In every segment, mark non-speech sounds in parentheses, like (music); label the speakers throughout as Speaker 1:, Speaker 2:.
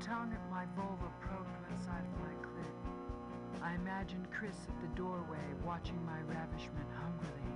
Speaker 1: tongue at my vulva probed to inside of my clit. I imagined Chris at the doorway watching my ravishment hungrily.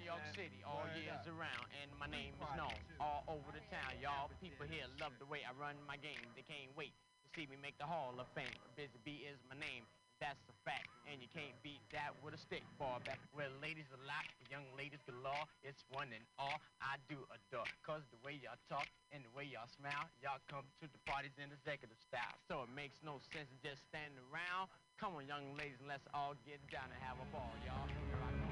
Speaker 2: Is around, and my name is known all over the town. Y'all people here love the way I run my game. They can't wait to see me make the Hall of Fame. Busy B is my name. That's a fact, and you can't beat that with a stick ball. Back where ladies are locked, young ladies galore. It's one and all I do adore. Cause the way y'all talk and the way y'all smile, y'all come to the parties in executive style. So it makes no sense to just stand around. Come on, young ladies, let's all get down and have a ball, y'all.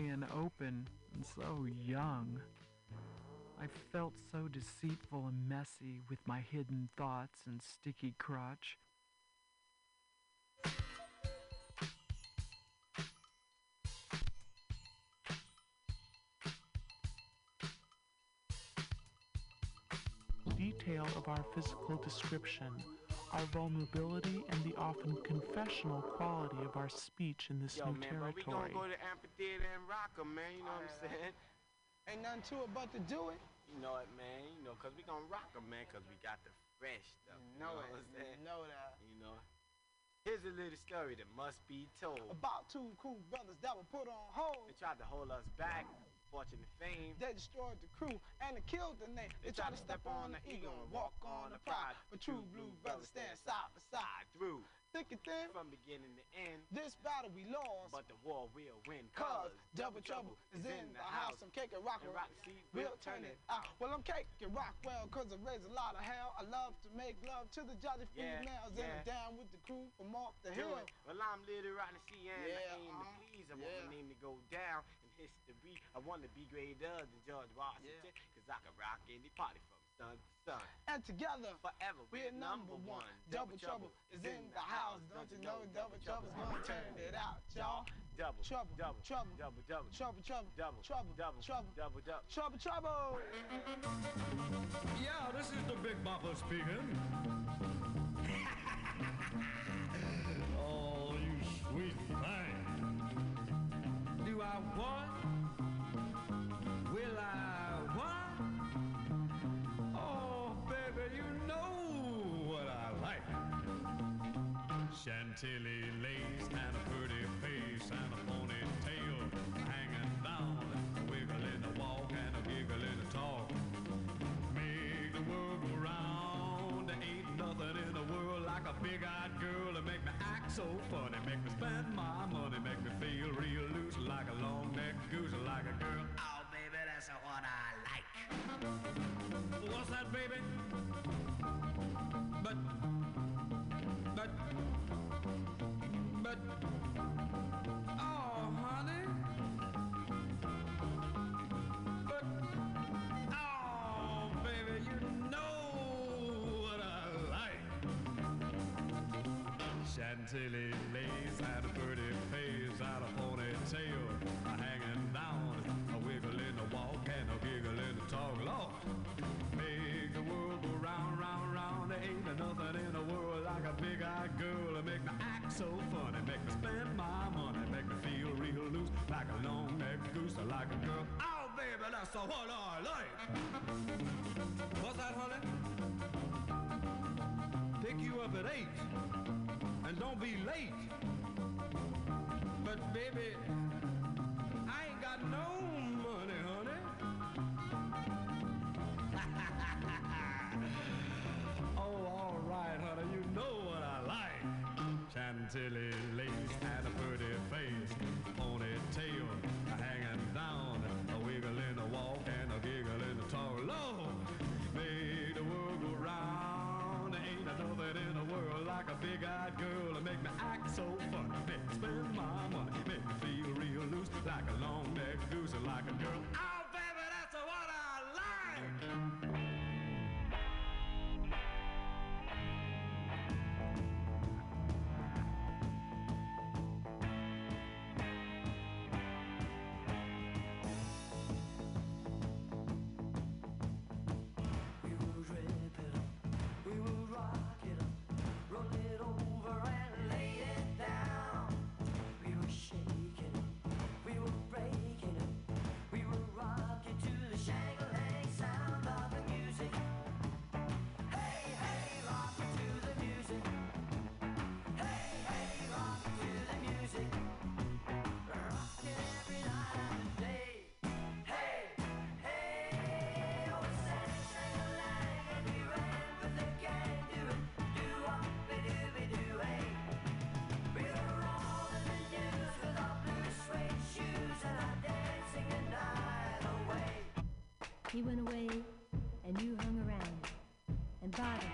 Speaker 2: and
Speaker 3: open and so young. I felt so deceitful and messy with my hidden thoughts and sticky crotch. Detail of our physical description, our vulnerability, and the often confessional quality of our speech in this
Speaker 4: Yo,
Speaker 3: new
Speaker 4: man, but we gonna
Speaker 3: territory.
Speaker 4: Go to amphitheater and rock 'em, man. You know what I'm saying? (laughs)
Speaker 5: Ain't nothing to it but to do it.
Speaker 4: You know it, man. You know, cause we gonna rock 'em, man. Cause we got the fresh stuff.
Speaker 5: You
Speaker 4: You
Speaker 5: know
Speaker 4: know
Speaker 5: it.
Speaker 4: what I'm
Speaker 5: You know that.
Speaker 4: You know. Here's a little story that must be told.
Speaker 5: About two cool brothers that were put on hold.
Speaker 4: They tried to hold us back, fortune and fame.
Speaker 5: They destroyed the crew and they killed the name. They tried to step on the ego and walk on the pride. But true blue brothers stand side by side.
Speaker 4: Through
Speaker 5: Thick and thin,
Speaker 4: from beginning to end.
Speaker 5: this battle we lost.
Speaker 4: But the war we will win.
Speaker 5: Cause double trouble is in the house. I'm cake and rock
Speaker 4: And rock seat,
Speaker 5: We'll turn it out. Well, I'm cake and rock well, cause I raise a lot of hell. I love to make love to the jolly
Speaker 4: Yeah,
Speaker 5: females.
Speaker 4: yeah.
Speaker 5: And down with the crew from off the
Speaker 4: Do
Speaker 5: hill.
Speaker 4: it. Well, I'm little rotten to see and
Speaker 5: Yeah,
Speaker 4: I aim to
Speaker 5: uh,
Speaker 4: please. I want
Speaker 5: yeah.
Speaker 4: my name to go down in history. I want to be greater than George Washington. Cause I can rock any party from sun to.
Speaker 5: And together,
Speaker 4: Forever
Speaker 5: we're number one. Double trouble is in the house. Don't you know double trouble's gonna turn it out, y'all?
Speaker 4: Double,
Speaker 5: Trouble,
Speaker 4: double,
Speaker 5: trouble,
Speaker 4: double, double,
Speaker 5: Trouble, trouble,
Speaker 4: double,
Speaker 5: trouble,
Speaker 4: double,
Speaker 5: trouble,
Speaker 4: double, double.
Speaker 5: trouble, trouble.
Speaker 6: Yeah, this is the Big Bopper speaking. (laughs) oh, you sweet thing. Chantilly lace and a pretty face and a ponytail hanging down, a wiggle in the walk and a giggle in the talk. Make the world go round. Ain't nothing in the world like a big-eyed girl to make me act so funny, make me spend my money, make me feel real loose like a long-necked goose, like a girl.
Speaker 7: Oh, baby, that's the one I like.
Speaker 6: What's that, baby? But, but but oh, honey, but oh, baby, you know what I like, Chantilly. baby, that's the one I like. What's that, honey? Pick you up at eight, and don't be late. But baby, I ain't got no money, honey. (laughs) oh, all right, honey, you know what I like. Chantilly lace and a like a big-eyed girl and make me act so funny. Make me spend my money, make me feel real loose like a long-necked goose like a girl. Oh, baby, that's
Speaker 8: the one I body.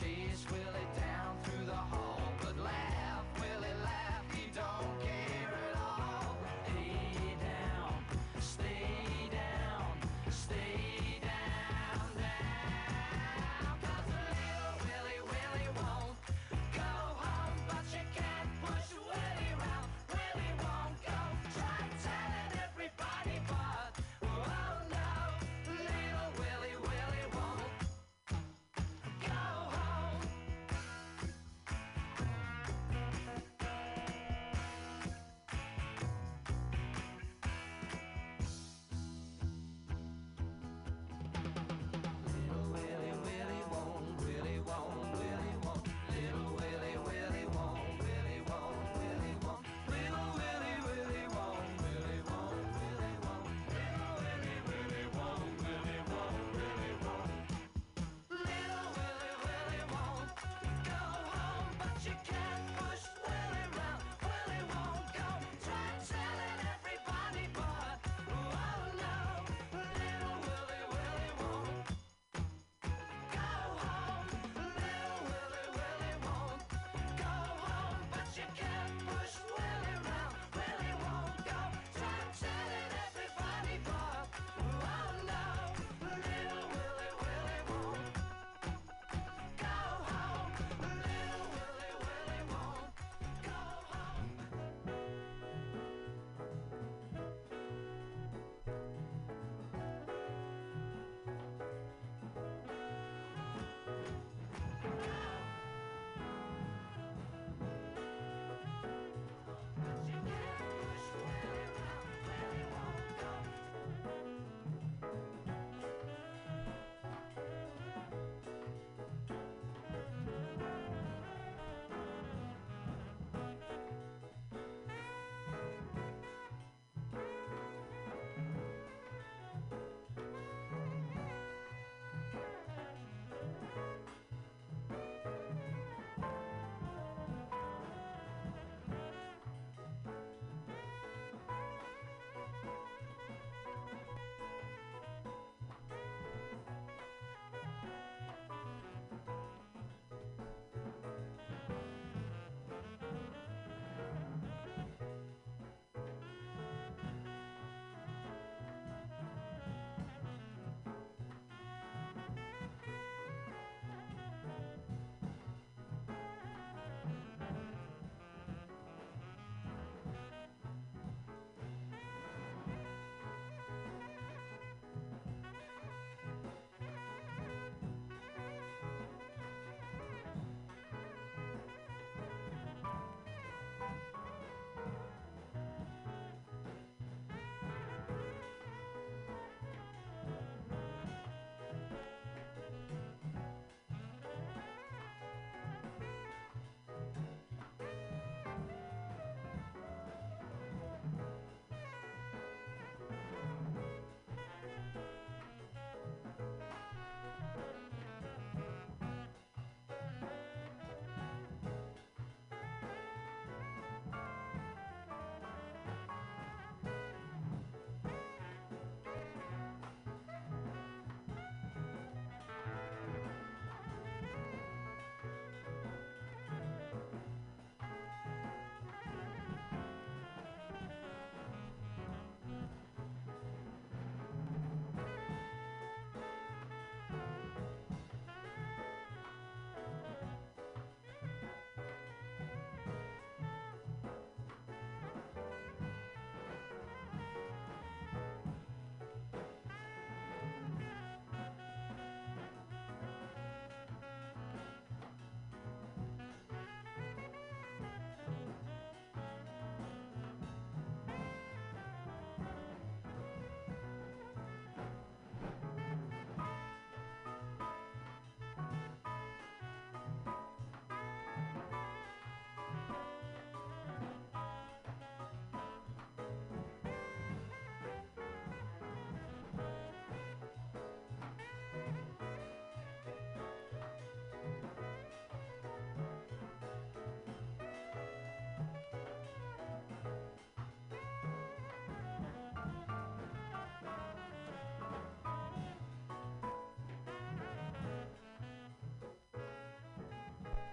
Speaker 8: Chase. will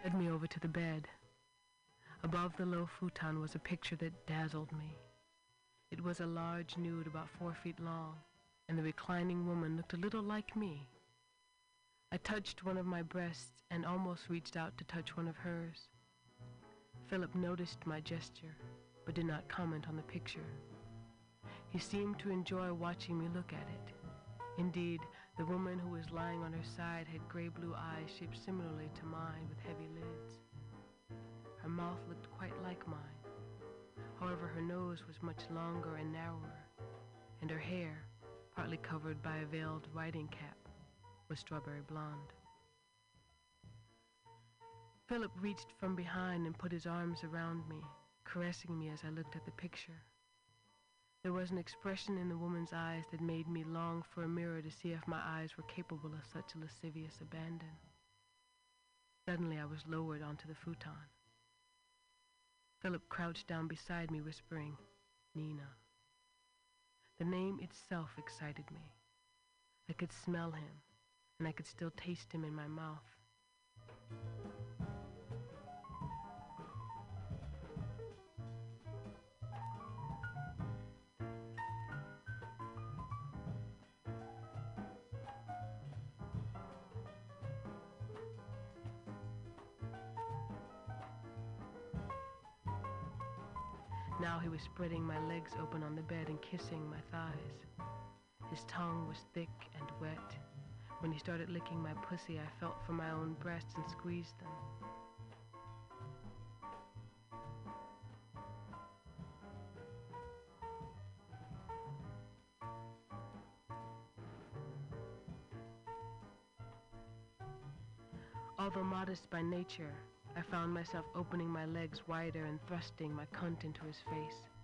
Speaker 9: led me over to the bed. Above the low futon was a picture that dazzled me. It was a large nude about four feet long, and the reclining woman looked a little like me. I touched one of my breasts and almost reached out to touch one of hers. Philip noticed my gesture, but did not comment on the picture. He seemed to enjoy watching me look at it. Indeed, the woman who was lying on her side had gray blue eyes shaped similarly to mine with heavy However, her nose was much longer and narrower, and her hair, partly covered by a veiled riding cap, was strawberry blonde. Philip reached from behind and put his arms around me, caressing me as I looked at the picture. There was an expression in the woman's eyes that made me long for a mirror to see if my eyes were capable of such lascivious abandon. Suddenly I was lowered onto the futon. Philip crouched down beside me, whispering, Nina. The name itself excited me. I could smell him, and I could still taste him in my mouth. Now he was spreading my legs open on the bed and kissing my thighs. His tongue was thick and wet. When he started licking my pussy, I felt for my own breasts and squeezed them. Although modest by nature, I found myself opening my legs wider and thrusting my cunt into his face.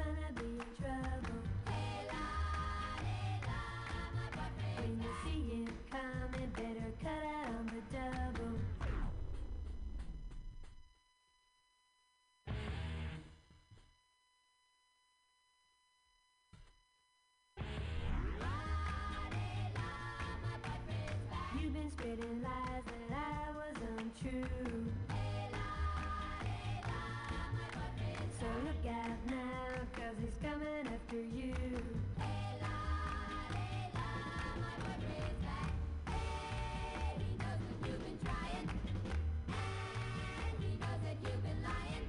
Speaker 10: gonna be in trouble. Hey la, hey la, my boyfriend. When you see him coming, better cut out on the double. You've been spreading lies that I was untrue. Hey la, hey la, my boyfriend. So look out now cause he's coming after you. Hey lay, my mother is back. Hey, he knows that
Speaker 11: you've been trying. And he knows that you've been lying.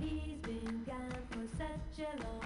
Speaker 11: He's been gone for such a long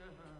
Speaker 11: Krishna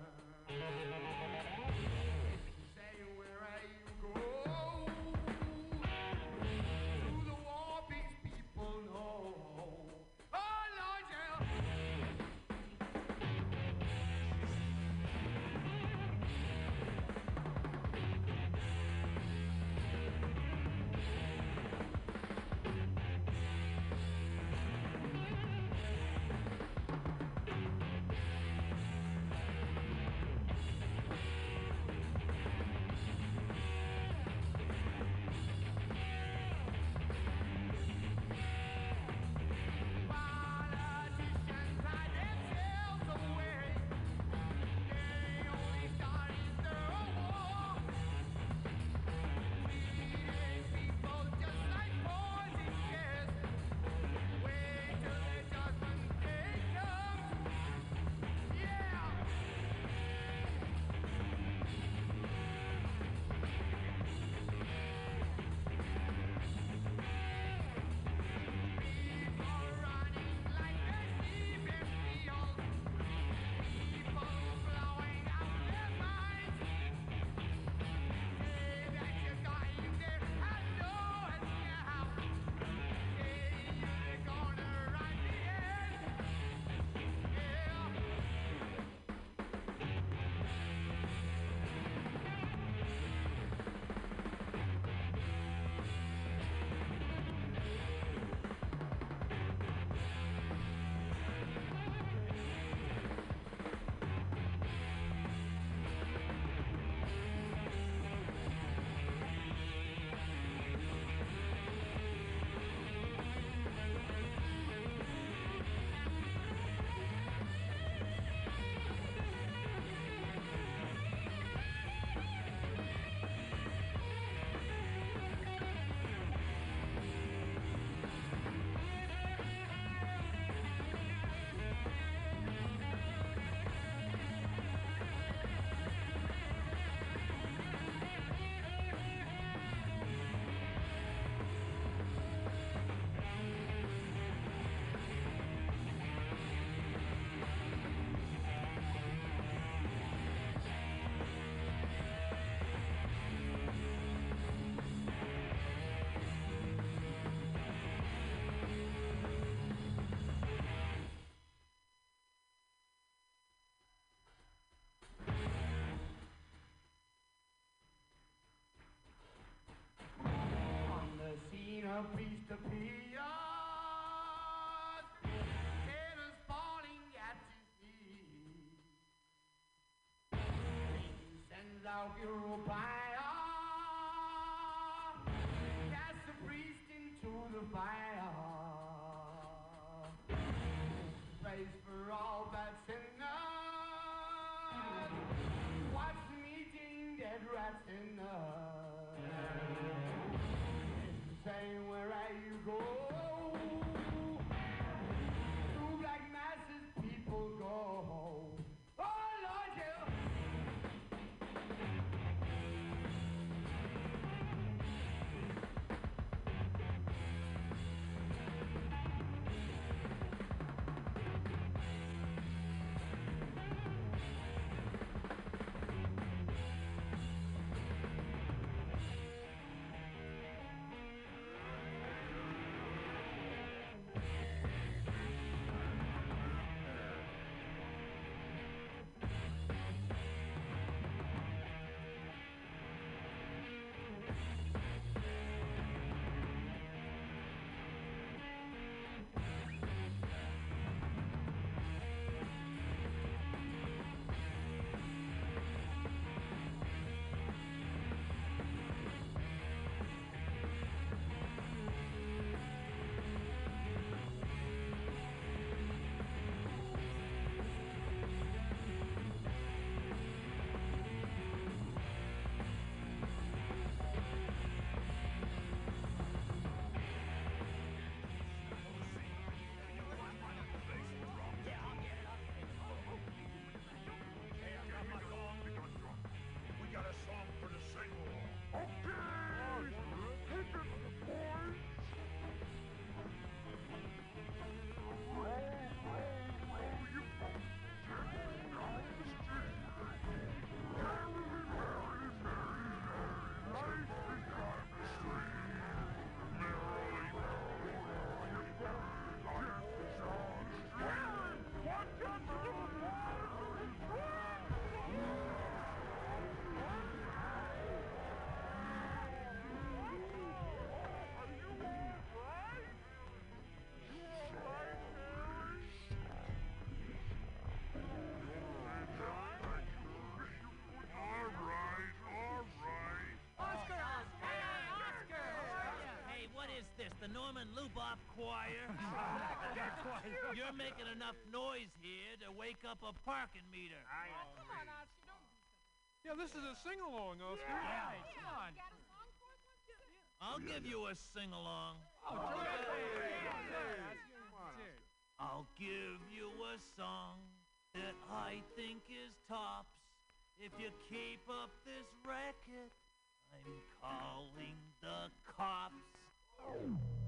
Speaker 11: feast of peons. Haters falling at his feet. Sends out European. Cast the priest into the fire. Praise for all that sinners.
Speaker 12: This? The Norman Luboff Choir? (laughs) (laughs) You're making enough noise here to wake up a parking meter.
Speaker 13: Come on, Oscar, don't
Speaker 14: Yeah, this is a sing-along, Oscar.
Speaker 12: Yeah.
Speaker 14: Come on.
Speaker 12: I'll give you a sing-along. Oh, I'll give you a song that I think is tops. If you keep up this racket, I'm calling the cops.
Speaker 15: I've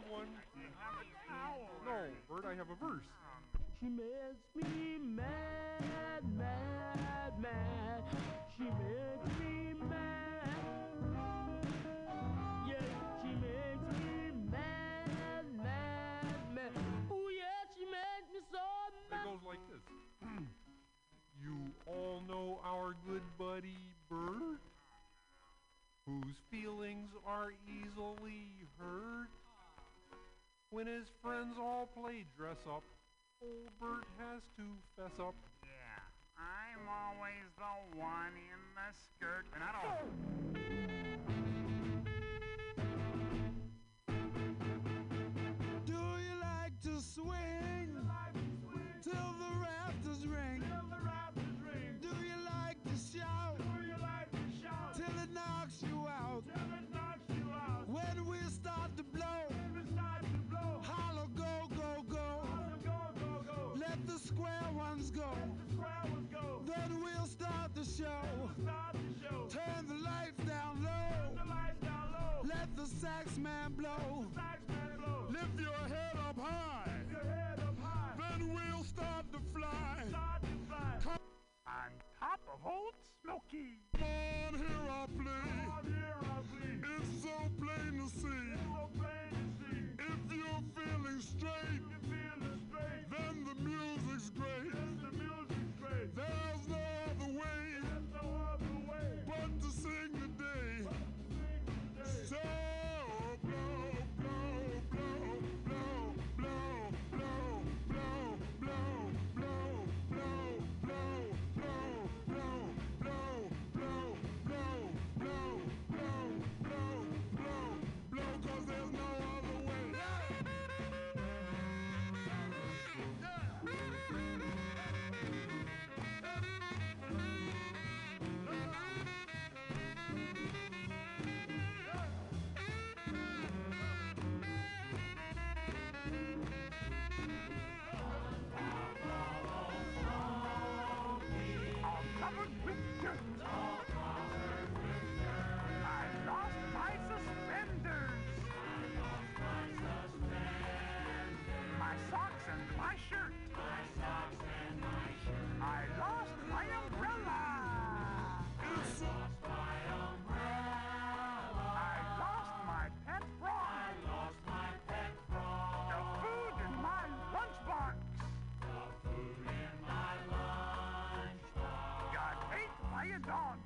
Speaker 14: have one. No, Bert, I have a verse.
Speaker 15: She missed me.
Speaker 14: When his friends all play dress up, old Bert has to fess up.
Speaker 13: Yeah, I'm always the one in the skirt, and I don't.
Speaker 5: Oh! square ones go, then we'll start the show. Turn the lights down low. Let the sax man blow. Lift your head up high. Then we'll start to fly.
Speaker 13: On top of old Smokey.
Speaker 5: Come on here, I play. It's so plain to see. If you're feeling straight, then the
Speaker 13: music. on!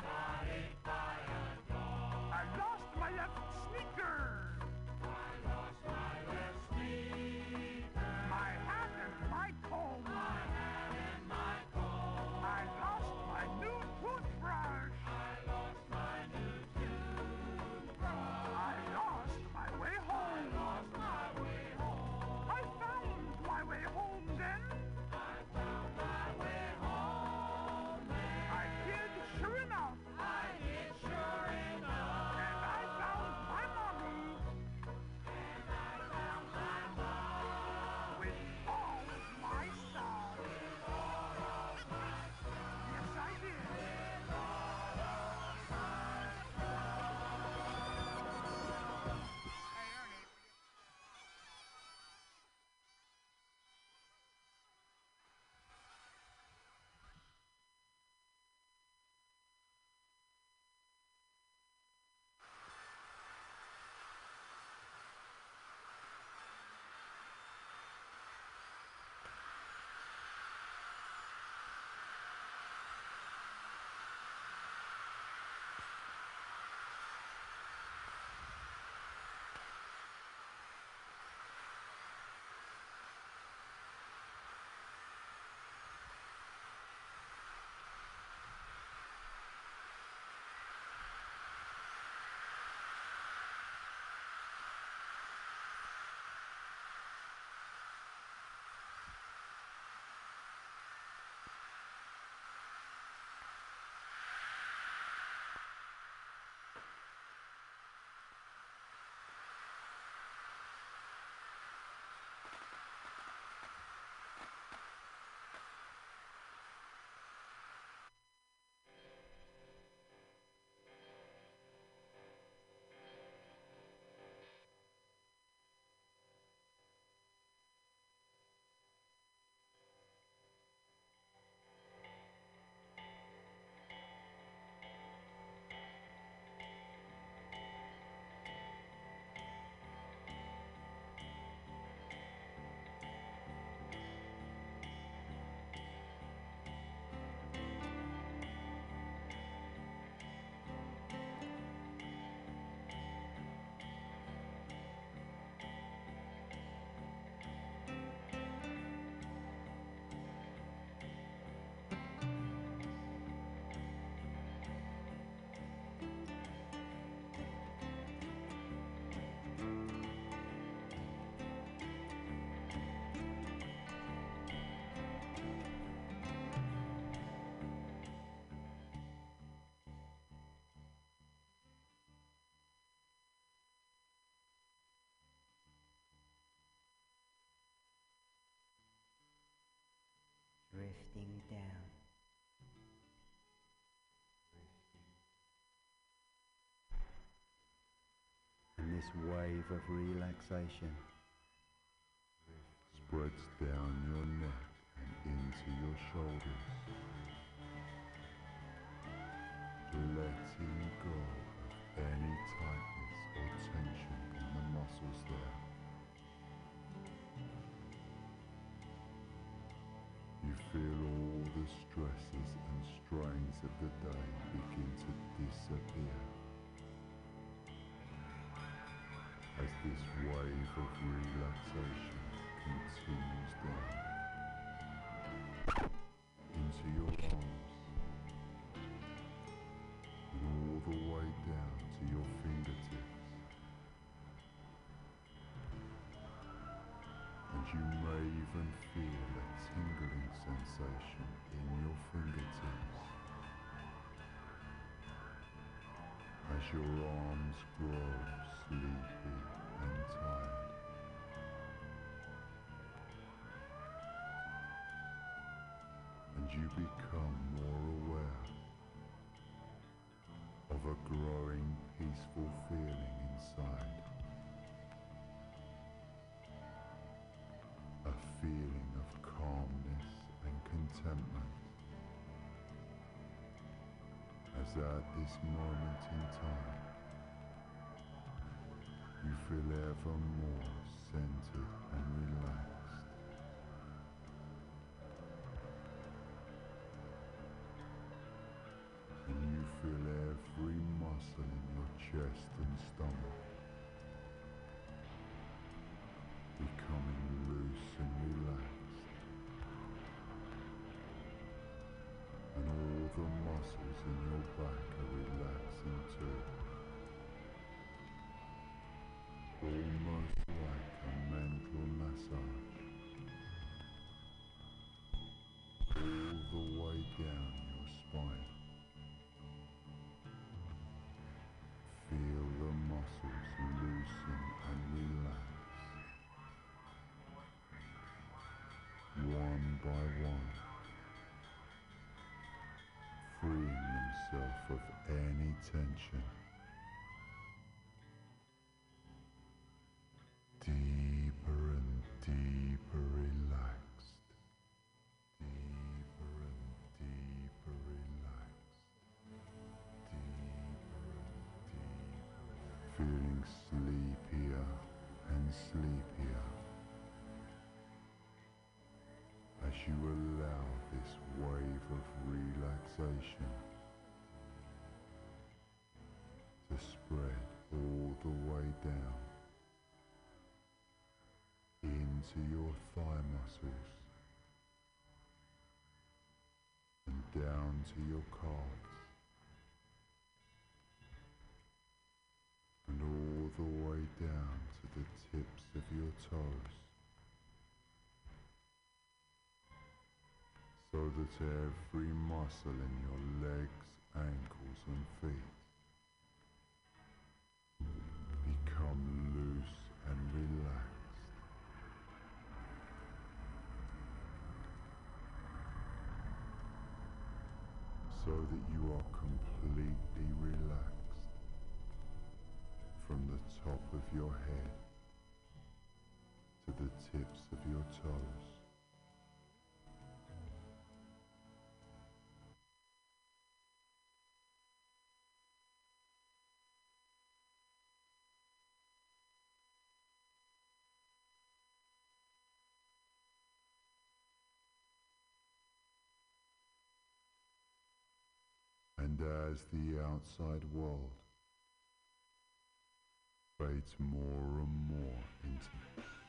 Speaker 16: Down. And this wave of relaxation
Speaker 17: spreads down your neck and into your shoulders. Letting go of any tightness or tension in the muscles there. You feel the stresses and strains of the day begin to disappear. As this wave of relaxation continues down into your arms and all the way down to your fingertips. And you may even feel a tingling sensation in your fingertips as your arms grow sleepy and tired. And you become more contentment. As at this moment in time, you feel ever more centered and relaxed. And you feel every muscle in your chest and stomach themselves of any tension. To your calves and all the way down to the tips of your toes. So that every muscle in your legs, ankles and feet as the outside world fades more and more into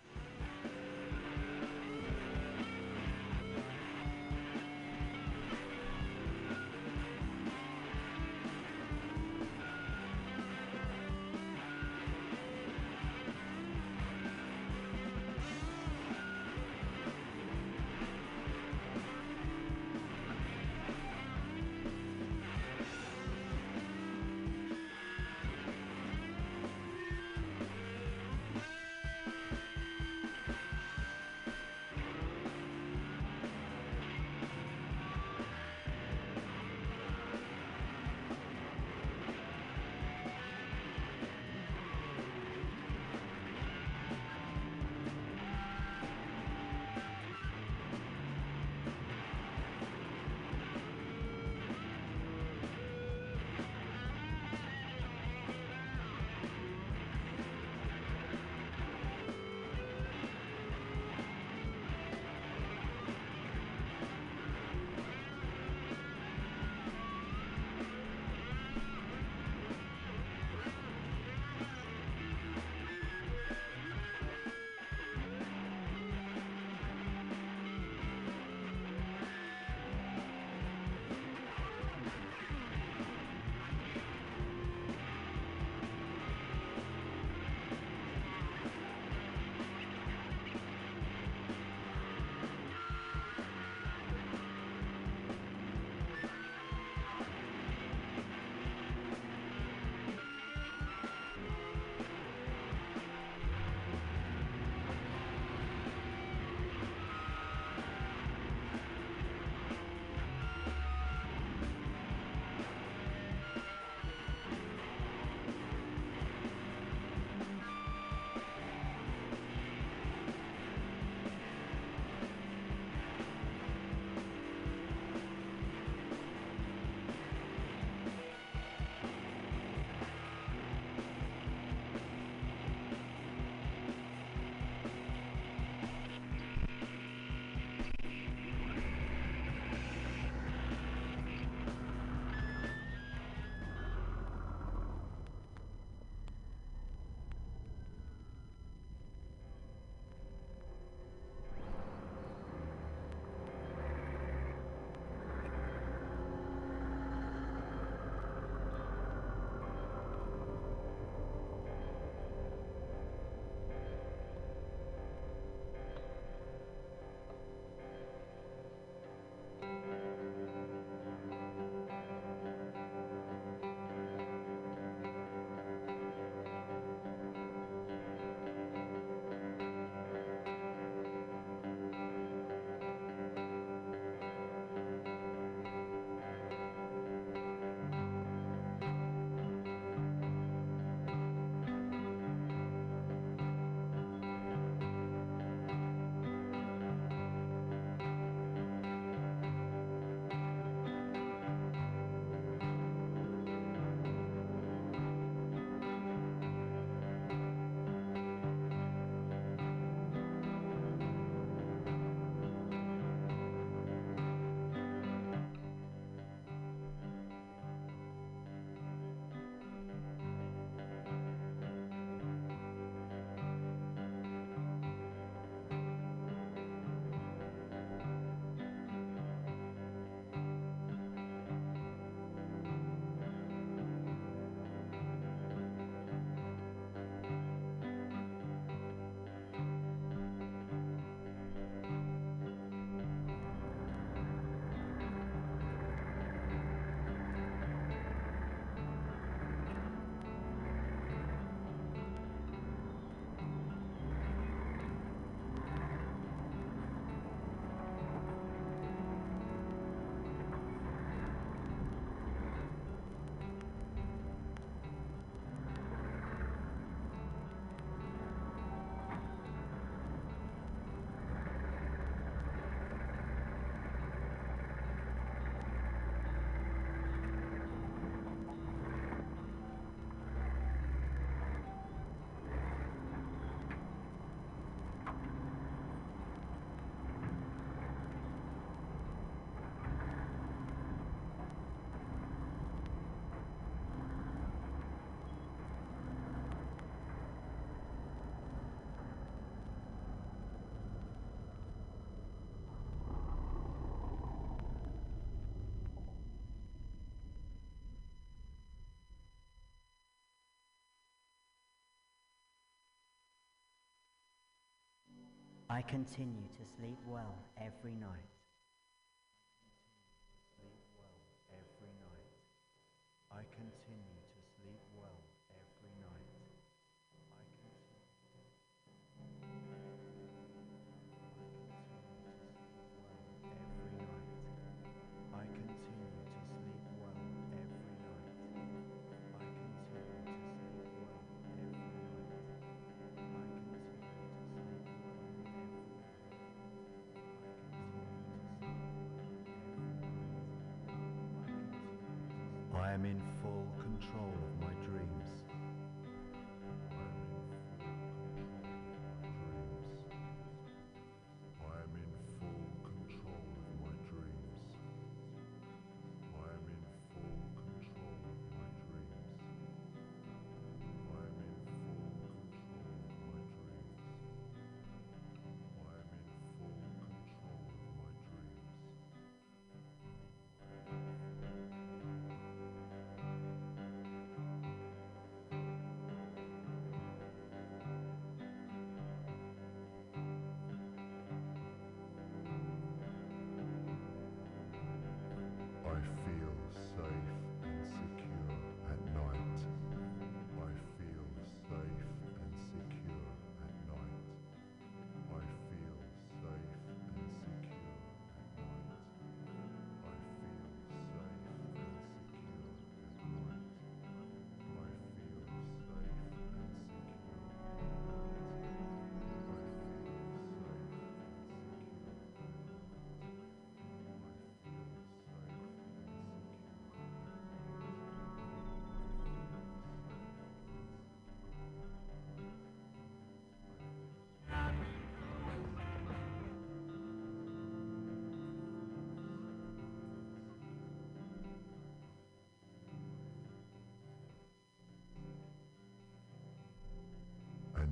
Speaker 18: I continue to sleep well every
Speaker 17: night.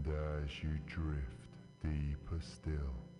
Speaker 17: and as you drift deeper still.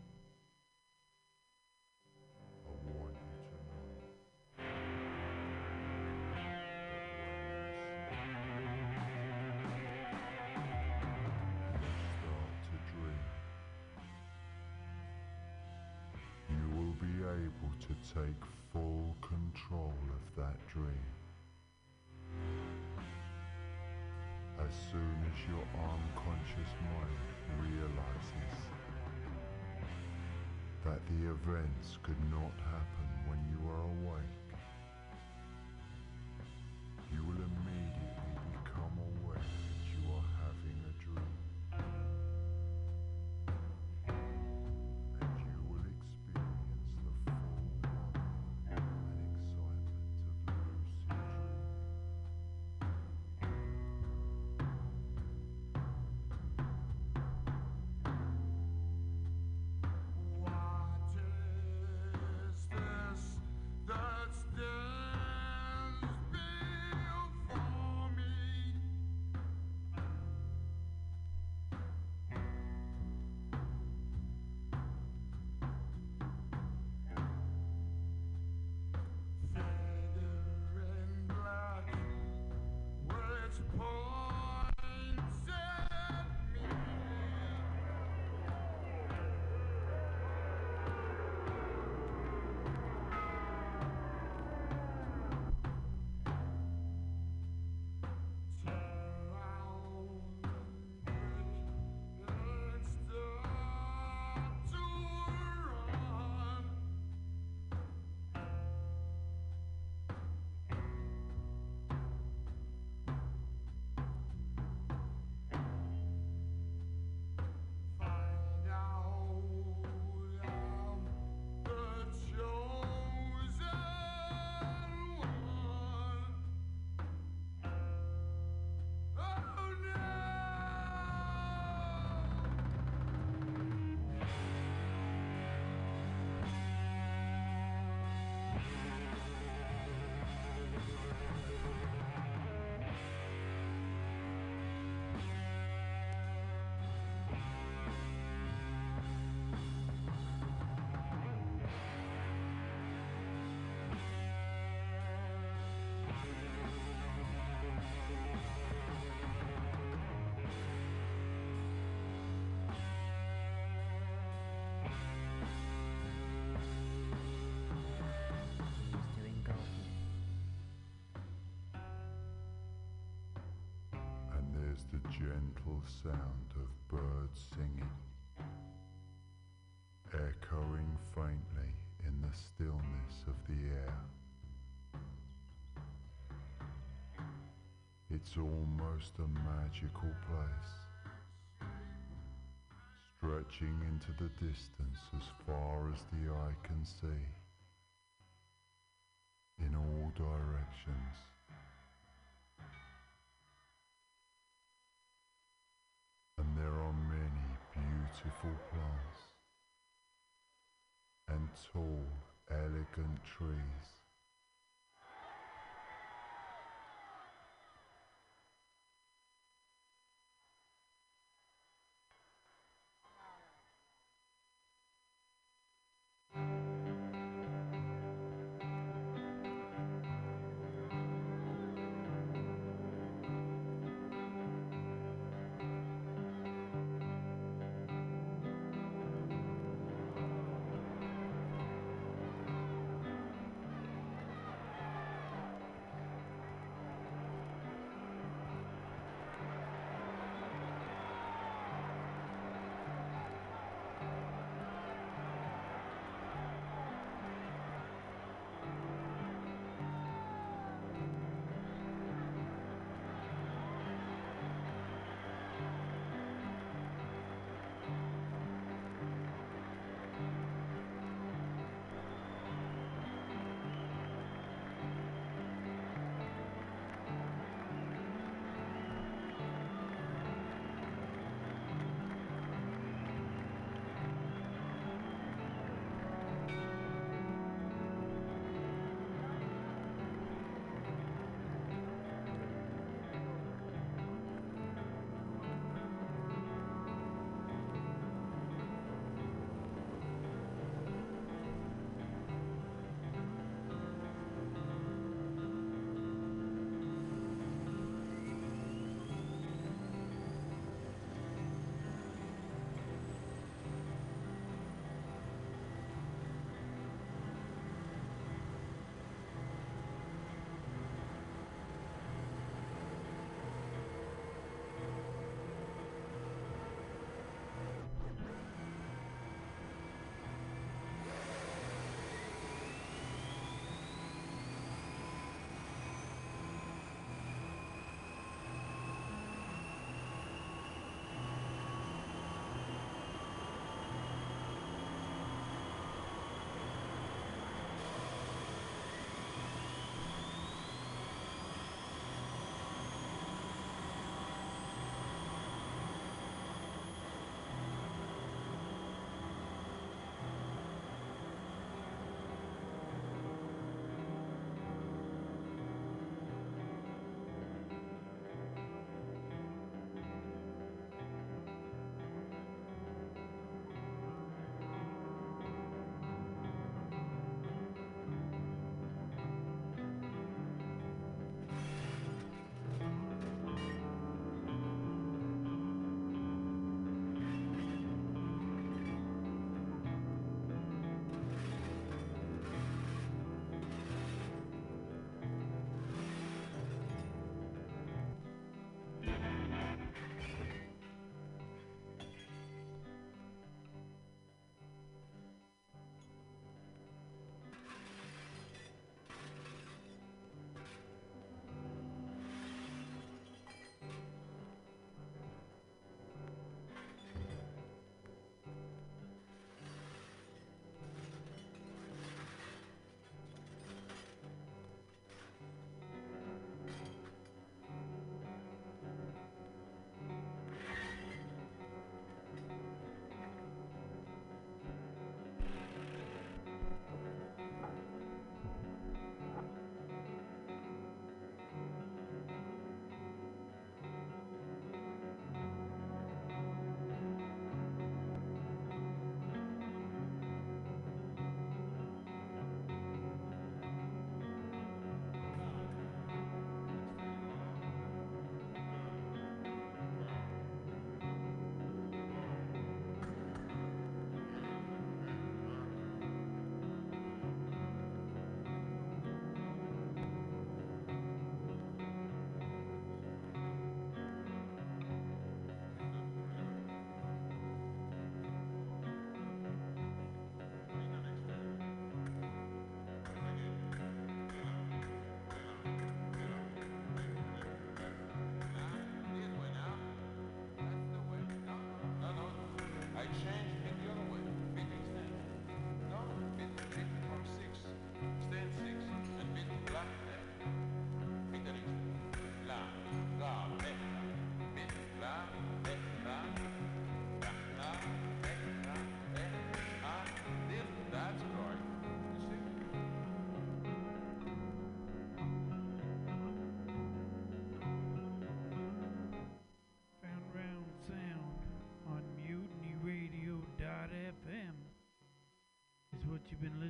Speaker 17: Gentle sound of birds singing, echoing faintly in the stillness of the air. It's almost a magical place, stretching into the distance as far as the eye can see, tall, elegant trees.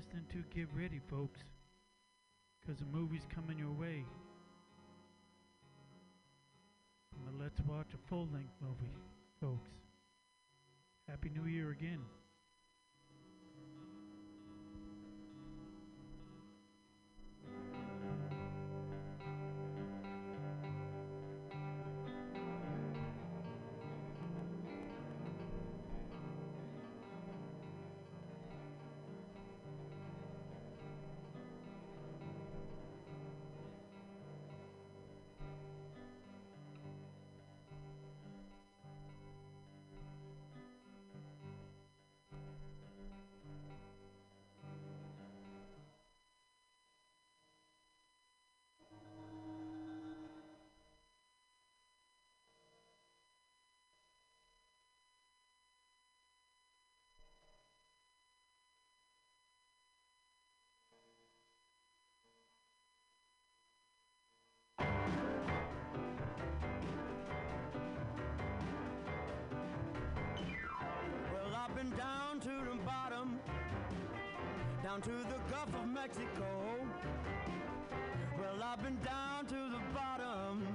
Speaker 19: Listening to Get Ready, folks. Because the movie's coming your way. Let's Watch a Full Length movie, folks. Happy New Year again.
Speaker 20: To the bottom, down to the Gulf of Mexico. Well, I've been down to the bottom,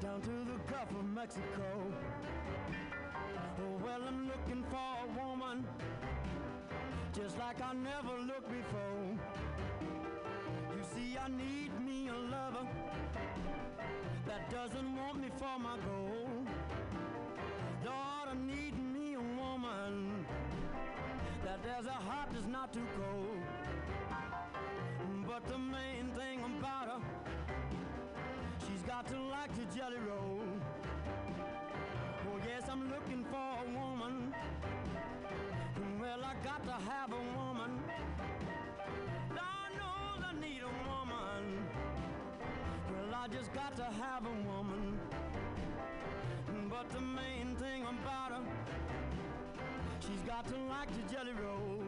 Speaker 20: down to the Gulf of Mexico. Well, I'm looking for a woman, just like I never looked before. You see, I need me a lover that doesn't want me for my goal. Lord, I need there's a heart that's not too cold. But the main thing about her, she's got to like the jelly roll. Oh yes, I'm looking for a woman. Well, I got to have a woman. Lord knows I need a woman. Well, I just got to have a woman. But the main thing about her, she's got to like the jelly roll.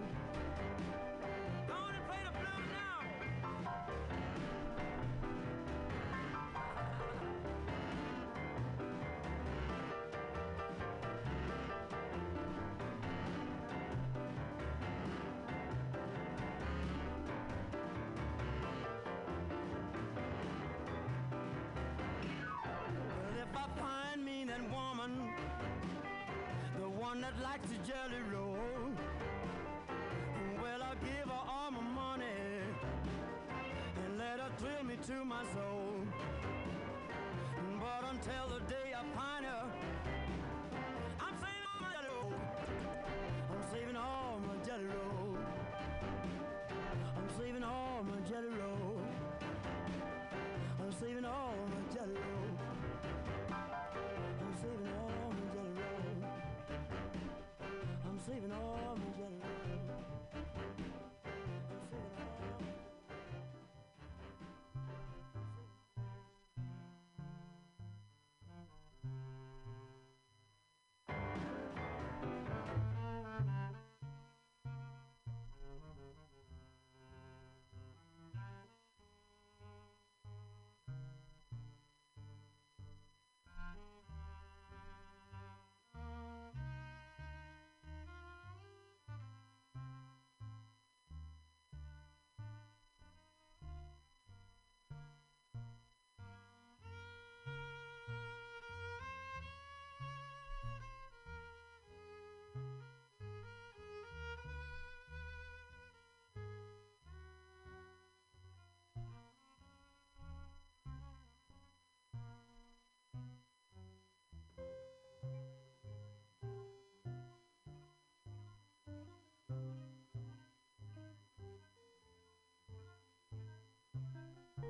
Speaker 20: That likes the jelly roll, well, I'll give her all my money and let her thrill me to my soul. But until the day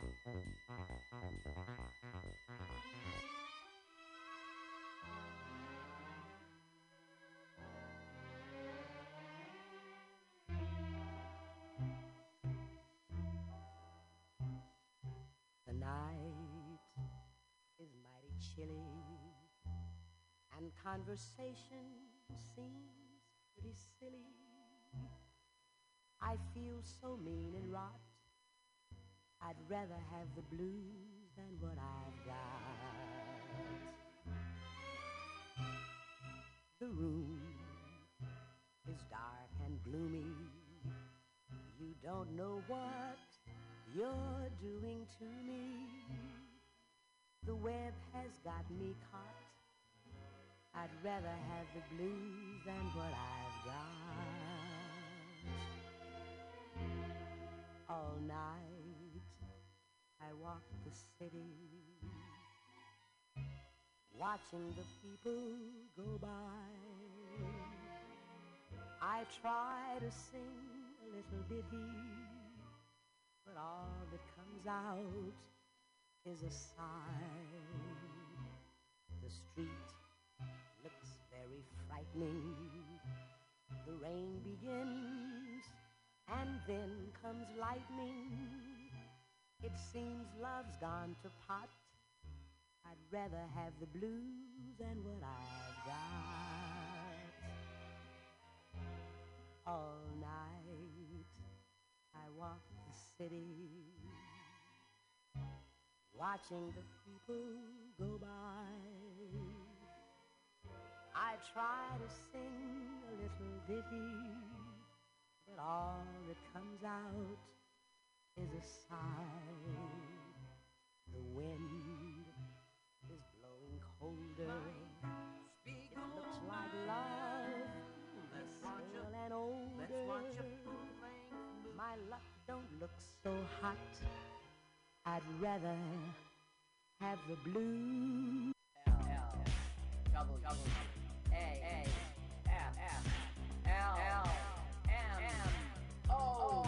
Speaker 21: The night is mighty chilly, and conversation seems pretty silly. I feel so mean and rot. I'd rather have the blues than what I've got. The room is dark and gloomy. You don't know what you're doing to me. The web has got me caught. I'd rather have the blues than what I've got. All night I walk the city, watching the people go by. I try to sing a little ditty, but all that comes out is a sigh. The street looks very frightening. The rain begins, and then comes lightning. It seems love's gone to pot. I'd rather have the blues than what I've got. All night I walk the city, watching the people go by. I try to sing a little ditty, but all that comes out is a sigh. The wind is blowing colder. It looks like love is still and older. My luck don't look so hot. I'd rather have the blues.
Speaker 22: double double A A F F L L M M O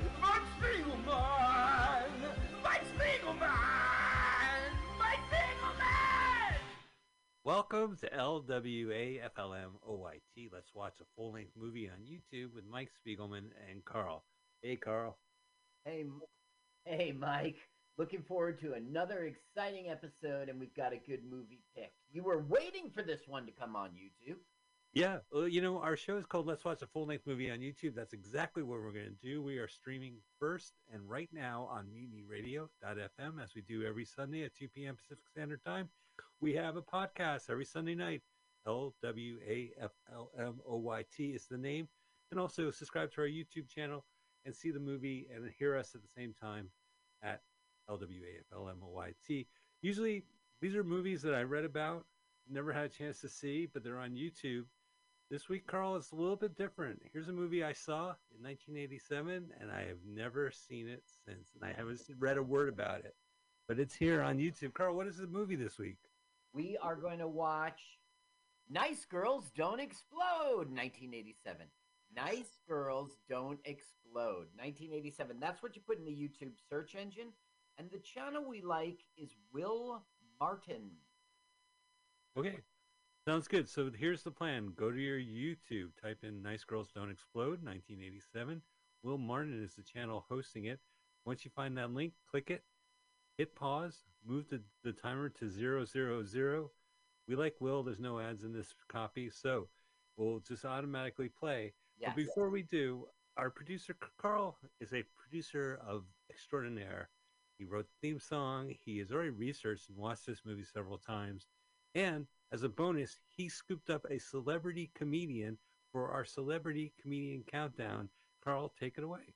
Speaker 23: Mike Spiegelman. Mike Spiegelman. Mike Spiegelman.
Speaker 24: Welcome to LWAFLMOYT. Let's watch a full length movie on YouTube with Mike Spiegelman and Carl. Hey, Carl.
Speaker 22: Hey, M- hey, Mike. Looking forward to another exciting episode, and we've got a good movie pick. You were waiting for this one to come on YouTube.
Speaker 24: Yeah, well, you know, our show is called Let's Watch a Full Length Movie on YouTube. That's exactly what we're going to do. We are streaming first and right now on mutinyradio.fm as we do every Sunday at 2 p.m. Pacific Standard Time. We have a podcast every Sunday night. L-W-A-F-L-M-O-Y-T is the name. And also subscribe to our YouTube channel and see the movie and hear us at the same time at L-W-A-F-L-M-O-Y-T. Usually these are movies that I read about, never had a chance to see, but they're on YouTube. This week, Carl, is a little bit different. Here's a movie I saw in 1987, and I have never seen it since, and I haven't read a word about it. But it's here on YouTube. Carl, what is the movie this week?
Speaker 22: We are going to watch Nice Girls Don't Explode, 1987. Nice Girls Don't Explode, 1987. That's what you put in the YouTube search engine. And the channel we like is Will Martin.
Speaker 24: Okay. Sounds good. So here's the plan. Go to your YouTube, type in Nice Girls Don't Explode 1987, Will Martin is the channel hosting it. Once you find that link, click it, hit pause, move the, the timer to zero zero zero. We like Will. There's no ads in this copy, so we'll just automatically play. But before we do, our producer Carl is a producer of extraordinaire. He wrote the theme song. He has already researched and watched this movie several times. And as a bonus, he scooped up a celebrity comedian for our celebrity comedian countdown. Carl, take it away.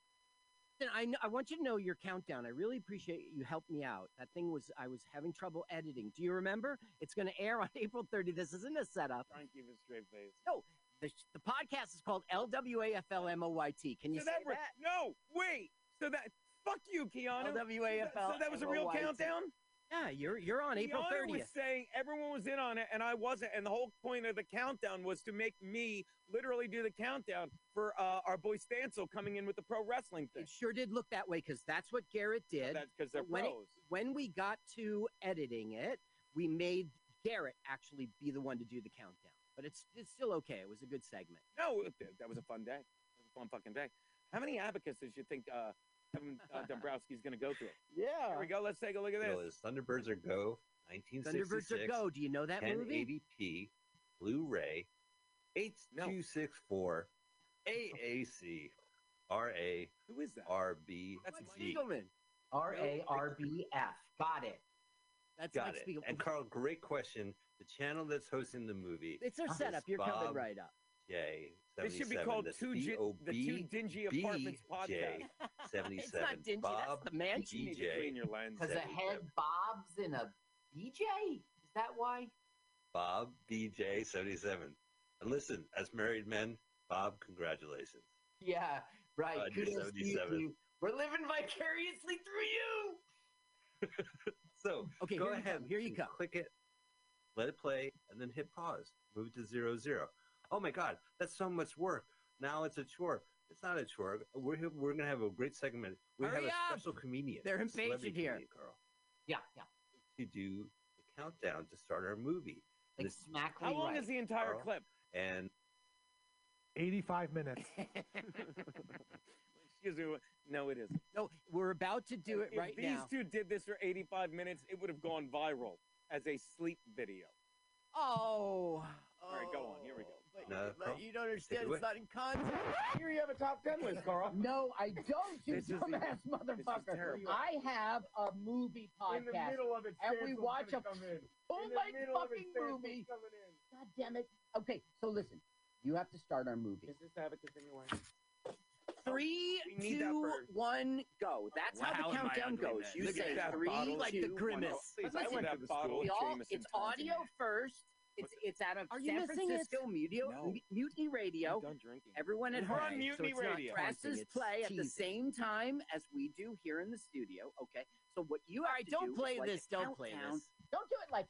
Speaker 25: I, kn- I want you to know your countdown. I really appreciate you helped me out. That thing was I was having trouble editing. Do you remember? It's going to air on (laughs) April 30th. This isn't a setup.
Speaker 26: Try and keep a straight face.
Speaker 25: No, the, the podcast is called LWAFLMOYT. Can you
Speaker 26: so
Speaker 25: say
Speaker 26: that,
Speaker 25: that?
Speaker 26: No, wait. So that fuck you, Keanu.
Speaker 25: LWAFL.
Speaker 26: So that was a real countdown.
Speaker 25: Yeah, you're you're on April
Speaker 26: Keanu
Speaker 25: 30th.
Speaker 26: was saying everyone was in on it, and I wasn't. And the whole point of the countdown was to make me literally do the countdown for uh, our boy Stancil coming in with the pro wrestling thing.
Speaker 25: It sure did look that way because that's what Garrett did.
Speaker 26: That's because they're
Speaker 25: when it-
Speaker 26: pros.
Speaker 25: when we got to editing it, we made Garrett actually be the one to do the countdown. But it's it's still okay. It was a good segment.
Speaker 26: No, it- that was a fun day. It was a fun fucking day. How many abacuses you think uh, Kevin uh, Dombrowski's going to go through? It.
Speaker 25: Yeah.
Speaker 26: Here we go. Let's take a look at
Speaker 24: Well,
Speaker 26: this.
Speaker 24: it's Thunderbirds Are Go, 1966.
Speaker 25: Thunderbirds Are Go. Do you know that movie?
Speaker 24: 1080p, Blu-ray, H264, AAC, RA,
Speaker 26: Who is that?
Speaker 24: RB,
Speaker 25: That's
Speaker 24: G.
Speaker 25: Spiegelman.
Speaker 27: R A R B F. Got it.
Speaker 25: That's
Speaker 24: Got
Speaker 25: Mike
Speaker 24: it.
Speaker 25: Spiegelman.
Speaker 24: And Carl, great question. The channel that's hosting the movie.
Speaker 25: It's our
Speaker 24: is
Speaker 25: setup. You're coming right up.
Speaker 24: J.
Speaker 26: This should be called
Speaker 24: That's
Speaker 26: two gi- the two dingy apartments podcast.
Speaker 24: 77. (laughs)
Speaker 25: It's not dingy, that's
Speaker 24: Bob
Speaker 25: the mansion.
Speaker 26: DJ. need to
Speaker 24: BJ.
Speaker 26: clean your lens.
Speaker 27: Because a head bobs in a BJ. Is that why?
Speaker 24: Bob BJ 77. And listen, as married men, Bob, congratulations.
Speaker 27: Yeah, right.
Speaker 24: Uh, you're
Speaker 27: Kudos to you
Speaker 24: 77.
Speaker 27: We're living vicariously through you. (laughs)
Speaker 24: So
Speaker 25: Okay,
Speaker 24: go
Speaker 25: here you
Speaker 24: ahead.
Speaker 25: come, here you
Speaker 24: and
Speaker 25: come.
Speaker 24: Click it, let it play, and then hit pause. Move to zero zero. Oh my God, that's so much work. Now it's a chore. It's not a chore. We're here- we're gonna have a great segment. We
Speaker 25: Hurry
Speaker 24: have a
Speaker 25: up!
Speaker 24: special comedian.
Speaker 25: They're
Speaker 24: a celebrity
Speaker 25: impatient here.
Speaker 24: comedian, Carl,
Speaker 27: Yeah, yeah.
Speaker 24: to do the countdown to start our movie.
Speaker 27: Like
Speaker 24: this-
Speaker 27: smackly
Speaker 26: How long
Speaker 27: right.
Speaker 26: is the entire
Speaker 24: Carl.
Speaker 26: clip?
Speaker 24: and
Speaker 23: 85 minutes. (laughs)
Speaker 26: Excuse me. No, it isn't.
Speaker 25: No, we're about to do it
Speaker 26: if
Speaker 25: right
Speaker 26: these
Speaker 25: now.
Speaker 26: two did this for 85 minutes, it would have gone viral as a sleep video.
Speaker 25: Oh.
Speaker 26: All right, go on. Here we go.
Speaker 25: But,
Speaker 24: No,
Speaker 25: but
Speaker 24: Carl,
Speaker 25: you don't understand. It's not in context.
Speaker 26: Here you have a top 10 list, Carl. (laughs)
Speaker 22: No, I don't, you
Speaker 26: This is the-
Speaker 22: dumbass motherfucker. I have a movie podcast.
Speaker 26: In the middle of it,
Speaker 22: and we watch a
Speaker 26: gonna (laughs) oh
Speaker 22: full
Speaker 26: In the
Speaker 22: length
Speaker 26: middle of it,
Speaker 22: fucking movie.
Speaker 26: coming in.
Speaker 22: God damn it. Okay, so listen. You have to start our movie.
Speaker 26: Is this abacus anyway?
Speaker 25: Three,
Speaker 26: We need that
Speaker 25: two,
Speaker 26: for-
Speaker 25: one, go. That's how the countdown goes. You
Speaker 26: Look
Speaker 25: say three, like
Speaker 26: two,
Speaker 25: the grimace.
Speaker 26: oh, please,
Speaker 25: But
Speaker 26: I went to the bottle
Speaker 25: we All, it's audio first. It's it's out of Are you San missing it? Francisco Mutiny,
Speaker 26: No.
Speaker 25: Mutiny Radio.
Speaker 26: I'm done drinking.
Speaker 25: Everyone at
Speaker 26: We're
Speaker 25: home.
Speaker 26: on Mutiny
Speaker 25: so not
Speaker 26: Radio.
Speaker 25: Presses taunting, play at the same time as we do here in the studio. Okay, so what you have right, to don't do play is like this, a don't play this.
Speaker 22: Don't do it like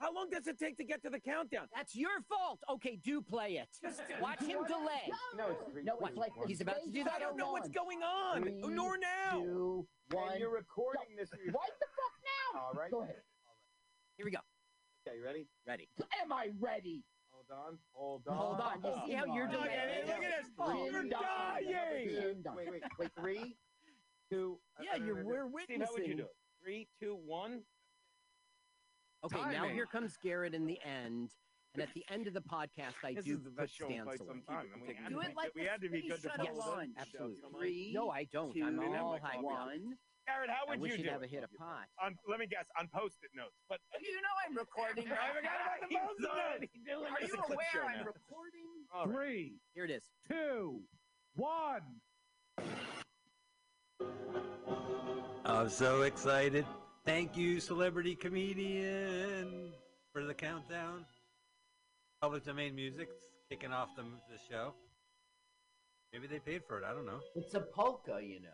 Speaker 26: How long does it take to get to the countdown?
Speaker 25: That's your fault. Okay, do play it. (laughs) Just Watch him delay.
Speaker 26: No, it's three.
Speaker 22: No,
Speaker 25: What?
Speaker 22: it's like the
Speaker 25: He's about to do
Speaker 22: space
Speaker 25: that.
Speaker 26: I don't know what's going on.
Speaker 22: Three,
Speaker 26: Nor now.
Speaker 22: Two, one.
Speaker 26: And you're recording this.
Speaker 22: Right the fuck now.
Speaker 26: All right.
Speaker 22: Go ahead.
Speaker 25: Here we go.
Speaker 26: Okay, you ready?
Speaker 25: Ready.
Speaker 22: Am I ready?
Speaker 26: Hold on. Hold on.
Speaker 25: Hold on. You see how you're
Speaker 26: Look at it. Look at this.
Speaker 22: Chin
Speaker 26: You're dying. Wait, wait, wait. Three, two.
Speaker 25: Uh, yeah, you're- we're uh,
Speaker 26: Steve, how would you
Speaker 25: witnessing.
Speaker 26: do it? Three, two, one.
Speaker 25: Okay, now here comes Garrett in the end. And at the end of the podcast, I
Speaker 26: This
Speaker 25: do
Speaker 26: the
Speaker 25: put
Speaker 26: best show in quite
Speaker 25: Stancil
Speaker 26: some
Speaker 25: in.
Speaker 26: time. we had
Speaker 25: Do
Speaker 26: to
Speaker 25: it
Speaker 26: be
Speaker 25: like
Speaker 26: good- we had to be
Speaker 25: space
Speaker 26: good to
Speaker 25: shuttle
Speaker 26: pull this
Speaker 25: launch. Absolutely. Three, no, I don't.
Speaker 26: two,
Speaker 25: I'm
Speaker 26: We didn't have
Speaker 25: all
Speaker 26: my coffee.
Speaker 25: one.
Speaker 26: Garrett, how
Speaker 25: I
Speaker 26: would
Speaker 25: wish
Speaker 26: you
Speaker 25: you'd
Speaker 26: do
Speaker 25: have
Speaker 26: it?
Speaker 25: a hit a pot.
Speaker 26: On, let me guess, on post-it notes. But (laughs)
Speaker 25: You know I'm recording.
Speaker 26: I forgot about the post-it
Speaker 25: already
Speaker 26: notes. Are
Speaker 25: this.
Speaker 26: you
Speaker 25: It's a clip
Speaker 26: aware I'm
Speaker 25: now.
Speaker 26: recording?
Speaker 23: Three,
Speaker 25: Here it is.
Speaker 23: two, one.
Speaker 24: I'm so excited. Thank you, celebrity comedian, for the countdown. Public domain music's kicking off the, the show. Maybe they paid for it. I don't know.
Speaker 27: It's a polka, you know.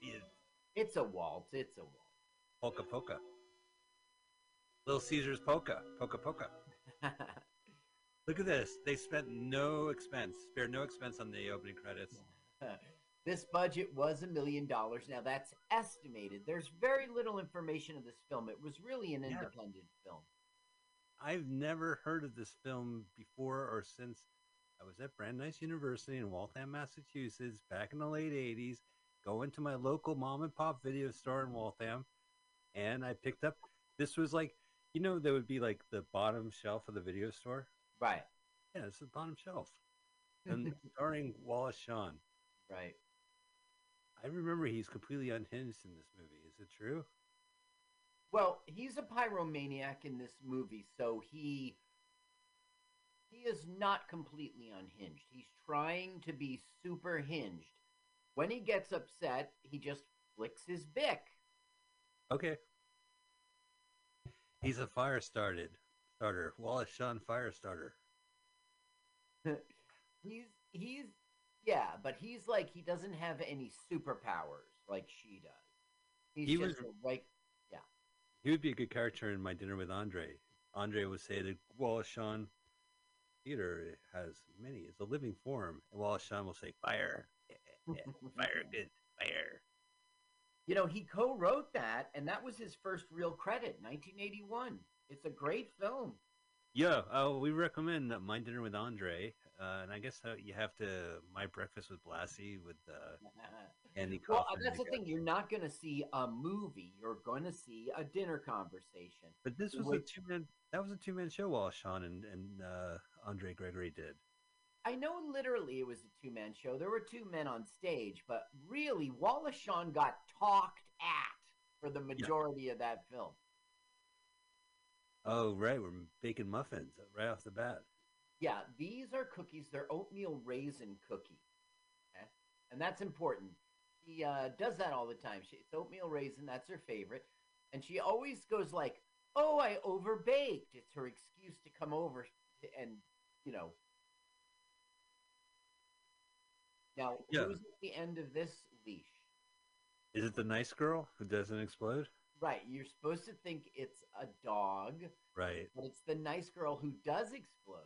Speaker 24: Yeah,
Speaker 27: It's a waltz. It's a waltz.
Speaker 24: polka polka. Little Caesar's polka. Polka polka. (laughs) Look at this. They spent no expense, spared no expense on the opening credits. (laughs)
Speaker 27: this budget was a million dollars. Now that's estimated. There's very little information of this film. It was really an
Speaker 24: Yeah.
Speaker 27: independent film.
Speaker 24: I've never heard of this film before or since I I was at Brandeis University in Waltham, Massachusetts, back in the late '80s. Going into my local mom and pop video store in Waltham, and I picked up. This was like, you know, there would be like the bottom shelf of the video store.
Speaker 25: Right.
Speaker 24: Yeah, it's the bottom shelf, (laughs) and starring Wallace Shawn.
Speaker 25: Right.
Speaker 24: I remember he's completely unhinged in this movie. Is it true?
Speaker 25: Well, he's a pyromaniac in this movie, so he he is not completely unhinged. He's trying to be super hinged. When he gets upset, he just flicks his Bic.
Speaker 24: Okay. He's a fire started starter. Wallace Shawn fire starter. (laughs)
Speaker 25: he's he's yeah, but he's like he doesn't have any superpowers like she does. He's
Speaker 24: He
Speaker 25: just
Speaker 24: was-
Speaker 25: like yeah.
Speaker 24: He would be a good character in My Dinner with Andre. Andre would say that Wallace Shawn theater has many. It's a living form. And Wallace Shawn will say, fire. Yeah, fire, (laughs) good, fire.
Speaker 25: You know, he co-wrote that, and that was his first real credit, 1981. It's a great film.
Speaker 24: Yeah, uh, we recommend uh, My Dinner with Andre. Uh, and I guess uh, you have to My Breakfast with Blassie with uh, (laughs) Andy
Speaker 25: Well,
Speaker 24: Kaufman.
Speaker 25: that's the thing. You're not going to see a movie. You're going to see a dinner conversation.
Speaker 24: But this was a two man. That was a two man show. Wallace Shawn and and uh, Andre Gregory did.
Speaker 25: I know literally it was a two man show. There were two men on stage, but really, Wallace Shawn got talked at for the majority of that film.
Speaker 24: Oh right, we're baking muffins right off the bat.
Speaker 25: Yeah, these are cookies. They're oatmeal raisin cookies. Okay? And that's important. She uh, does that all the time. She, it's oatmeal raisin. That's her favorite. And she always goes like, oh, I overbaked. It's her excuse to come over to- and, you know. Now,
Speaker 24: Yeah.
Speaker 25: who's at the end of this leash?
Speaker 24: Is it the nice girl who doesn't explode?
Speaker 25: Right, you're supposed to think it's a dog,
Speaker 24: Right.
Speaker 25: but it's the nice girl who does explode.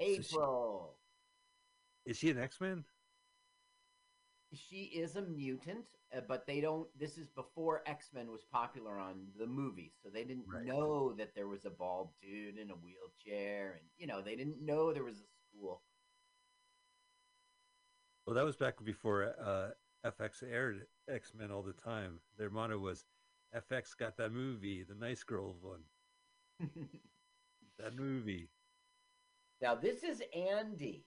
Speaker 24: So she-
Speaker 25: April.
Speaker 24: Is she an X Men?
Speaker 25: she is a mutant, uh, but they don't. This is before X Men was popular on the movies, so they didn't
Speaker 24: Right.
Speaker 25: know that there was a bald dude in a wheelchair, and you know they didn't know there was a school.
Speaker 24: Well, that was back before uh, FX aired X Men all the time. Their motto was, "FX got that movie, the nice girl one, (laughs) that movie."
Speaker 25: Now this is Andy,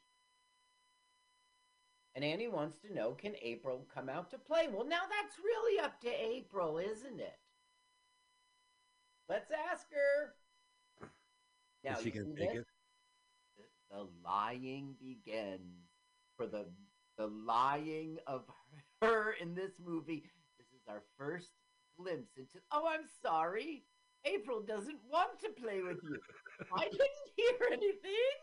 Speaker 25: and Andy wants to know: Can April come out to play? Well, now that's really up to April, isn't it? Let's ask her. Now
Speaker 24: Is she gonna
Speaker 25: see
Speaker 24: take
Speaker 25: this?
Speaker 24: it?
Speaker 25: the lying begins for the the lying of (laughs) her in this movie. This is our first glimpse into. Oh, I'm sorry. April doesn't want to play with you. I (laughs) didn't hear anything.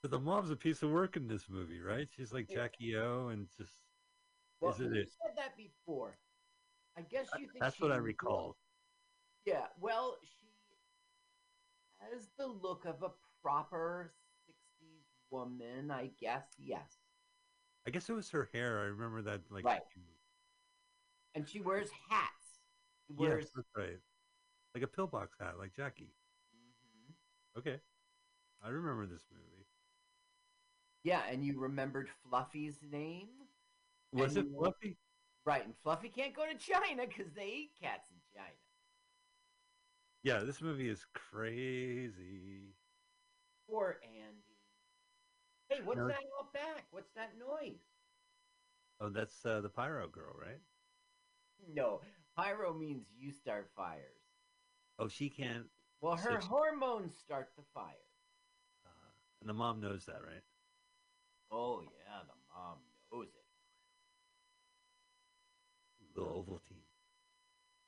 Speaker 24: But the mom's a piece of work in this movie, right? She's like Jackie O, and just
Speaker 25: Well,
Speaker 24: is it?
Speaker 25: said that before. I guess you think
Speaker 24: That's what I recall.
Speaker 25: Yeah, well, she has the look of a proper 60s woman, I guess, yes.
Speaker 24: I guess it was her hair. I remember that, like,
Speaker 25: Right. And she wears hats. She
Speaker 24: yes, that's right, like a pillbox hat, like Jackie.
Speaker 25: Mm-hmm.
Speaker 24: Okay, I remember this movie.
Speaker 25: Yeah, and you remembered Fluffy's name?
Speaker 24: Was it Fluffy?
Speaker 25: Right, and Fluffy can't go to China because they eat cats in China.
Speaker 24: Yeah, this movie is crazy.
Speaker 25: Poor Andy. Hey, what's that out back? What's that noise?
Speaker 24: Oh, that's uh, the Pyro Girl, right?
Speaker 25: No, pyro means you start fires.
Speaker 24: Oh, she can't.
Speaker 25: Well, her
Speaker 24: so
Speaker 25: hormones start the fire.
Speaker 24: and the mom knows that, right?
Speaker 25: Oh, yeah, the mom knows it.
Speaker 24: The Ovaltine.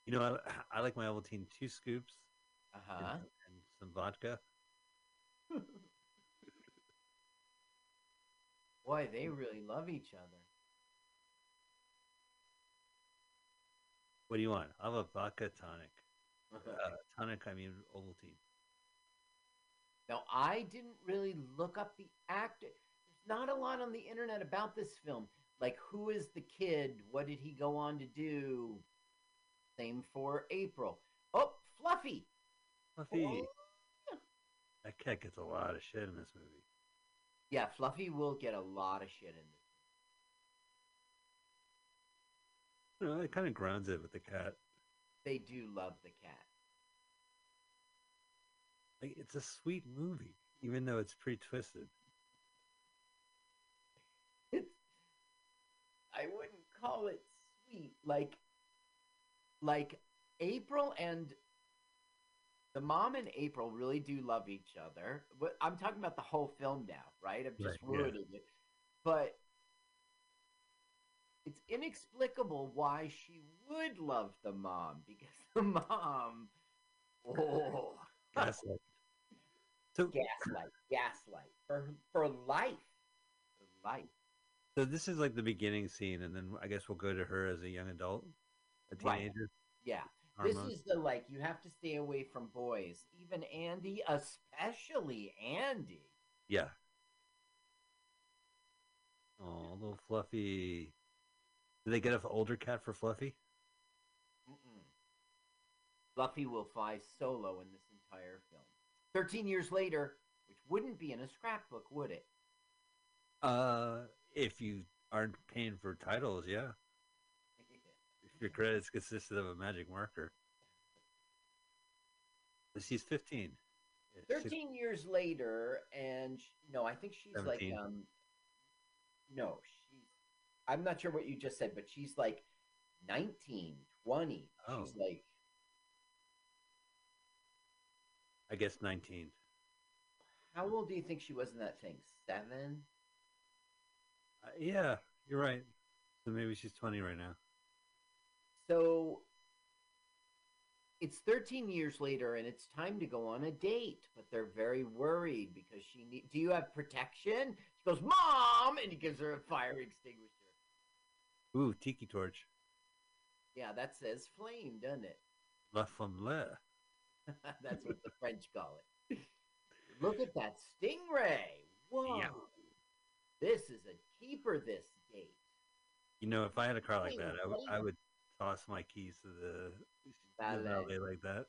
Speaker 24: You know, I, I like my Ovaltine two scoops
Speaker 25: Uh
Speaker 24: and,
Speaker 25: huh.
Speaker 24: and some vodka. (laughs)
Speaker 25: Boy, they really love each other.
Speaker 24: What do you want? I have a vodka tonic. (laughs) Uh, tonic, I mean Ovaltine.
Speaker 25: Now, I didn't really look up the actor. There's not a lot on the internet about this film. Like, who is the kid? What did he go on to do? Same for April. Oh, Fluffy.
Speaker 24: Fluffy.
Speaker 25: Oh,
Speaker 24: That cat gets a lot of shit in this movie.
Speaker 25: Yeah, Fluffy will get a lot of shit in this.
Speaker 24: You know, it kind of grounds it with the cat.
Speaker 25: They do love the cat.
Speaker 24: Like, it's a sweet movie, even though it's pretty twisted.
Speaker 25: It's, (laughs) I wouldn't call it sweet. Like, like April and the mom and April really do love each other. But I'm talking about the whole film now, right? I'm just
Speaker 24: Right, yeah.
Speaker 25: ruining it. But it's inexplicable why she would love the mom because (laughs) the mom, oh,
Speaker 24: Gaslight. So,
Speaker 25: gaslight, gaslight for for life, for life.
Speaker 24: so this is like the beginning scene, and then I guess we'll go to her as a young adult, a
Speaker 25: Right.
Speaker 24: teenager.
Speaker 25: Yeah. This
Speaker 24: Hormones.
Speaker 25: is the like you have to stay away from boys. Even Andy, especially Andy.
Speaker 24: Yeah. Oh, little Fluffy. Did they get an older cat for Fluffy?
Speaker 25: Mm-mm. Fluffy will fly solo in this entire film. Thirteen years later, which wouldn't be in a scrapbook, would it?
Speaker 24: Uh, if you aren't paying for titles, yeah. Your credits consisted of a magic marker. She's 15. Yeah, she's-
Speaker 25: Thirteen years later, and sh- no, I think she's like um. No, she's. I'm not sure what you just said, but she's like 19, 20.
Speaker 24: Oh.
Speaker 25: She's like
Speaker 24: I guess 19.
Speaker 25: How old do you think she was in that thing? Seven?
Speaker 24: Uh, yeah, you're right. So maybe she's 20 right now.
Speaker 25: So it's 13 years later and it's time to go on a date, but they're very worried because she need Do you have protection? She goes, "Mom!" and he gives her a fire extinguisher.
Speaker 24: Ooh, Tiki Torch.
Speaker 25: Yeah, that says flame, doesn't it?
Speaker 24: La Flamme. (laughs)
Speaker 25: That's what the French call it. Look at that stingray. Whoa.
Speaker 24: Yeah.
Speaker 25: This is a keeper this date.
Speaker 24: You know, if I had a car like that, I
Speaker 25: wait.
Speaker 24: I would toss my keys to the
Speaker 25: Valet.
Speaker 24: valet like that.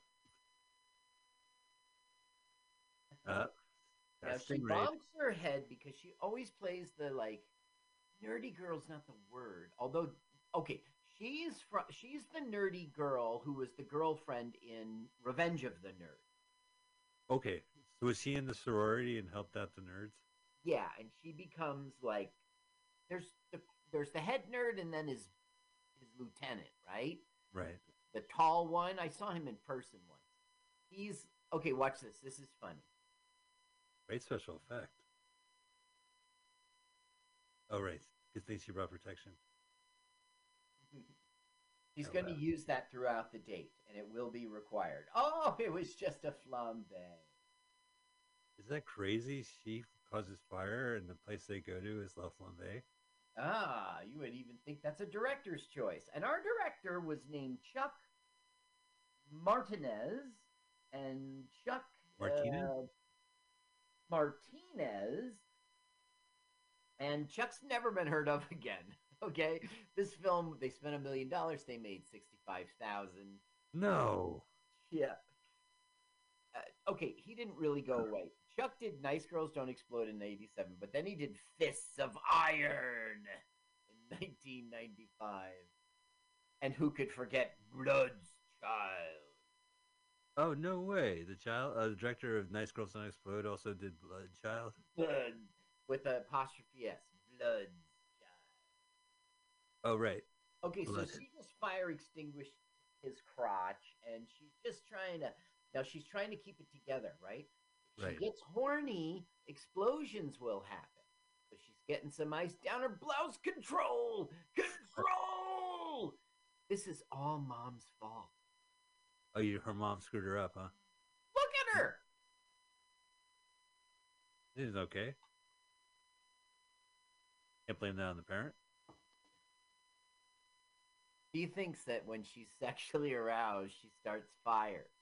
Speaker 24: Uh,
Speaker 25: Now she
Speaker 24: Stingray.
Speaker 25: bonks her head because she always plays the like nerdy girl's not the word. Although okay, she's fr- she's the nerdy girl who was the girlfriend in Revenge of the Nerd.
Speaker 24: Okay, so was she in the sorority and helped out the nerds?
Speaker 25: Yeah, and she becomes like there's the there's the head nerd and then his his lieutenant, right?
Speaker 24: Right.
Speaker 25: The tall one. I saw him in person once. He's okay. Watch this. This is funny.
Speaker 24: Great special effect. Oh, right. Good thing she brought protection. (laughs)
Speaker 25: He's
Speaker 24: Oh,
Speaker 25: going to
Speaker 24: wow.
Speaker 25: use that throughout the date, and it will be required. Oh, (laughs) it was just a flambe.
Speaker 24: Is that crazy? She causes fire, and the place they go to is La Flambe.
Speaker 25: Ah, you would even think that's a director's choice. And our director was named Chuck Martinez, and Chuck
Speaker 24: Martinez?
Speaker 25: uh, Martinez, and Chuck's never been heard of (laughs) again. Okay, this film they spent a million dollars, they made sixty-five thousand.
Speaker 24: No.
Speaker 25: Yeah. Uh, okay, he didn't really go away. Chuck did Nice Girls Don't Explode in 87, but then he did Fists of Iron in (laughs) 1995. And who could forget Blood's Child?
Speaker 24: Oh no way! The child, uh, the director of Nice Girls Don't Explode, also did Blood Child.
Speaker 25: Blood with apostrophe S. Blood.
Speaker 24: Oh right.
Speaker 25: Okay, so
Speaker 24: Blood.
Speaker 25: she just fire extinguished his crotch, and she's just trying to. Now she's trying to keep it together, right? If
Speaker 24: Right.
Speaker 25: She gets horny, explosions will happen. So she's getting some ice down her blouse. Control! Control! This is all mom's fault.
Speaker 24: Oh, you, her mom screwed her up, huh?
Speaker 25: Look at her!
Speaker 24: It is okay. Can't blame that on the parent.
Speaker 25: She thinks that when she's (laughs) sexually aroused, she starts fire. (laughs)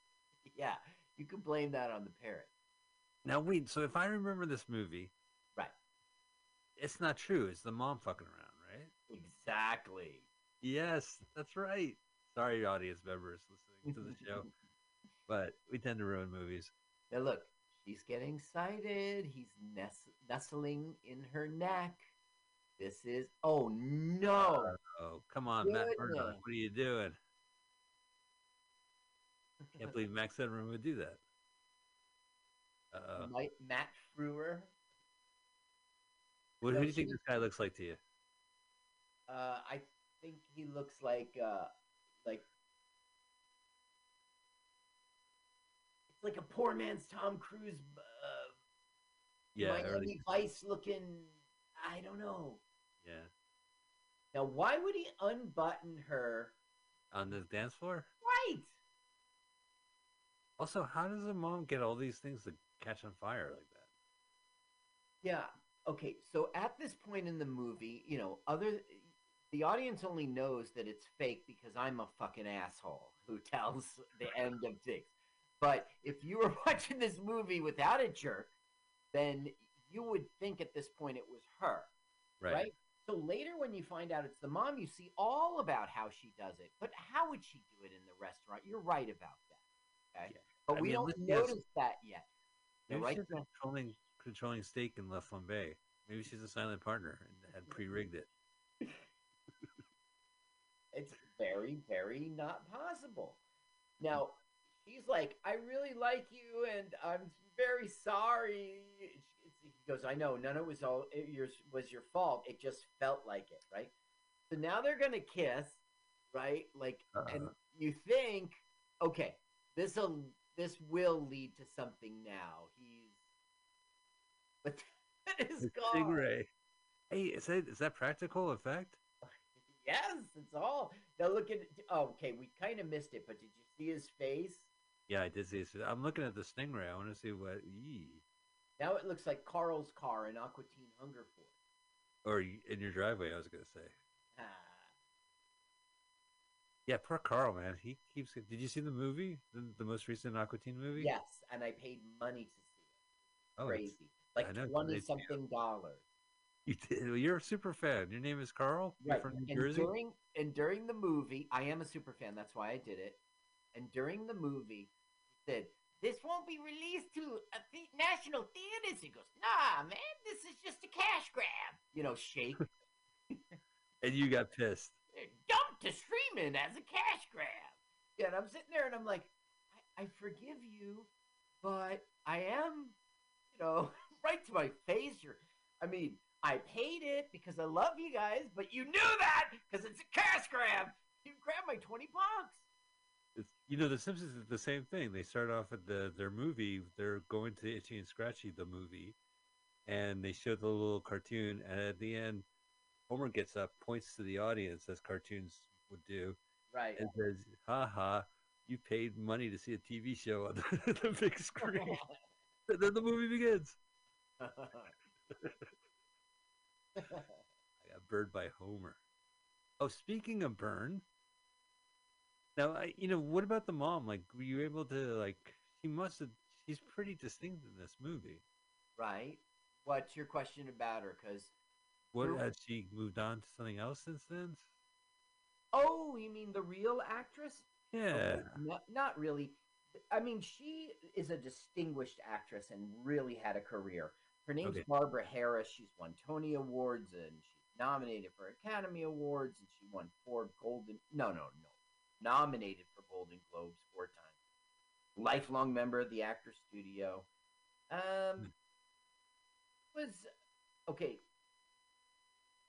Speaker 25: Yeah, you can blame that on the parent.
Speaker 24: Now wait, so if I remember this movie,
Speaker 25: Right.
Speaker 24: it's not true. It's the mom fucking around, right?
Speaker 25: Exactly.
Speaker 24: Yes, that's right. Sorry, audience members listening to the (laughs) show, but we tend to ruin movies.
Speaker 25: Now look, She's getting excited. He's nest- nestling in her neck. This is oh no!
Speaker 24: Oh, come on, Matt Murdock. What are you doing? (laughs) Can't believe Max Edmund would do that. Uh,
Speaker 25: Mike, Matt Frewer.
Speaker 24: what, who do you think this guy looks like to you?
Speaker 25: Uh, I think he looks like uh, like it's like a poor man's Tom Cruise. Uh,
Speaker 24: Yeah,
Speaker 25: Miami
Speaker 24: early-
Speaker 25: Vice looking. I don't know.
Speaker 24: yeah.
Speaker 25: Now, why would he unbutton her?
Speaker 24: On the dance floor?
Speaker 25: Right.
Speaker 24: Also, how does a mom get all these things to catch on fire like that?
Speaker 25: Yeah. Okay. So at this point in the movie, you know, other the audience only knows that it's fake because I'm a fucking asshole who (laughs) tells the end of things. But if you were (laughs) watching this movie without a jerk, then you would think at this point it was her,
Speaker 24: Right.
Speaker 25: right? So later, when you find out it's the mom, you see all about how she does it. But how would she do it in the restaurant? You're right about that. Okay. But
Speaker 24: I
Speaker 25: we
Speaker 24: mean,
Speaker 25: don't notice that yet.
Speaker 24: Maybe
Speaker 25: right
Speaker 24: she's a controlling, controlling stake in La Flambe. Maybe she's a silent partner and had pre-rigged it. (laughs)
Speaker 25: It's very, very not possible. Hmm. Now, she's like, I really like you and I'm very sorry. He goes, I know, none of it was all it yours was your fault. It just felt like it, right? So now they're gonna kiss, right? Like, and uh-huh. you think, okay, this'll this will lead to something now. But (laughs) that is
Speaker 24: The
Speaker 25: gone.
Speaker 24: Stingray. Hey, is that is that practical effect? (laughs)
Speaker 25: Yes, it's all. Now look at. Oh, okay, we kind of missed it, but did you see his face?
Speaker 24: Yeah, I did see it. I'm looking at the Stingray. I want to see what.
Speaker 25: Now it looks like Carl's car in Aqua Teen Hunger Force.
Speaker 24: Or in your driveway, I was gonna say.
Speaker 25: Ah,
Speaker 24: Yeah, poor Carl, man. He keeps. Did you see the movie, the, the most recent Aqua Teen movie?
Speaker 25: yes, and I paid money to see it.
Speaker 24: Oh, it's-
Speaker 25: Crazy, like
Speaker 24: I know, it's
Speaker 25: twenty something dollars.
Speaker 24: You did. Well, You're a super fan. Your name is Carl. You're
Speaker 25: Right,
Speaker 24: from New
Speaker 25: and
Speaker 24: Jersey.
Speaker 25: during and during the movie, I am a super fan. That's why I did it. And during the movie, he said, "This won't be released to a the- national theaters." He goes, "Nah, man, this is just a cash grab." You know, shake. (laughs) (laughs)
Speaker 24: And you got pissed.
Speaker 25: dumped to streaming as a cash grab. Yeah, and I'm sitting there and I'm like, I, I forgive you, but I am, you know, (laughs) right to my face. You're, I mean, I paid it because I love you guys, but you knew that because it's a cash grab. You grabbed my 20 bucks.
Speaker 24: It's, you know, The Simpsons is the same thing. They start off at the their movie. They're going to Itchy and Scratchy, the movie, and they show the little cartoon. And at the end, Homer gets up, points to the audience as cartoons would do,
Speaker 25: Right.
Speaker 24: and says, "Ha ha, you paid money to see a TV show on the, (laughs) the big screen." (laughs) and then the movie begins. I got burned by Homer. Oh, speaking of burn, now I, you know, what about the mom? Like, were you able to like? She must have. She's pretty distinct in this movie.
Speaker 25: right. What's your question about her? Because,
Speaker 24: What had she moved on to something else since then?
Speaker 25: oh, you mean the real actress?
Speaker 24: Yeah.
Speaker 25: Not, not really. I mean, she is a distinguished actress and really had a career. Her name's
Speaker 24: Okay.
Speaker 25: Barbara Harris. She's won Tony Awards and she's nominated for Academy Awards and she won four Golden. No, no, no. Nominated for Golden Globes four times. Lifelong member of the Actors Studio. Um, was okay.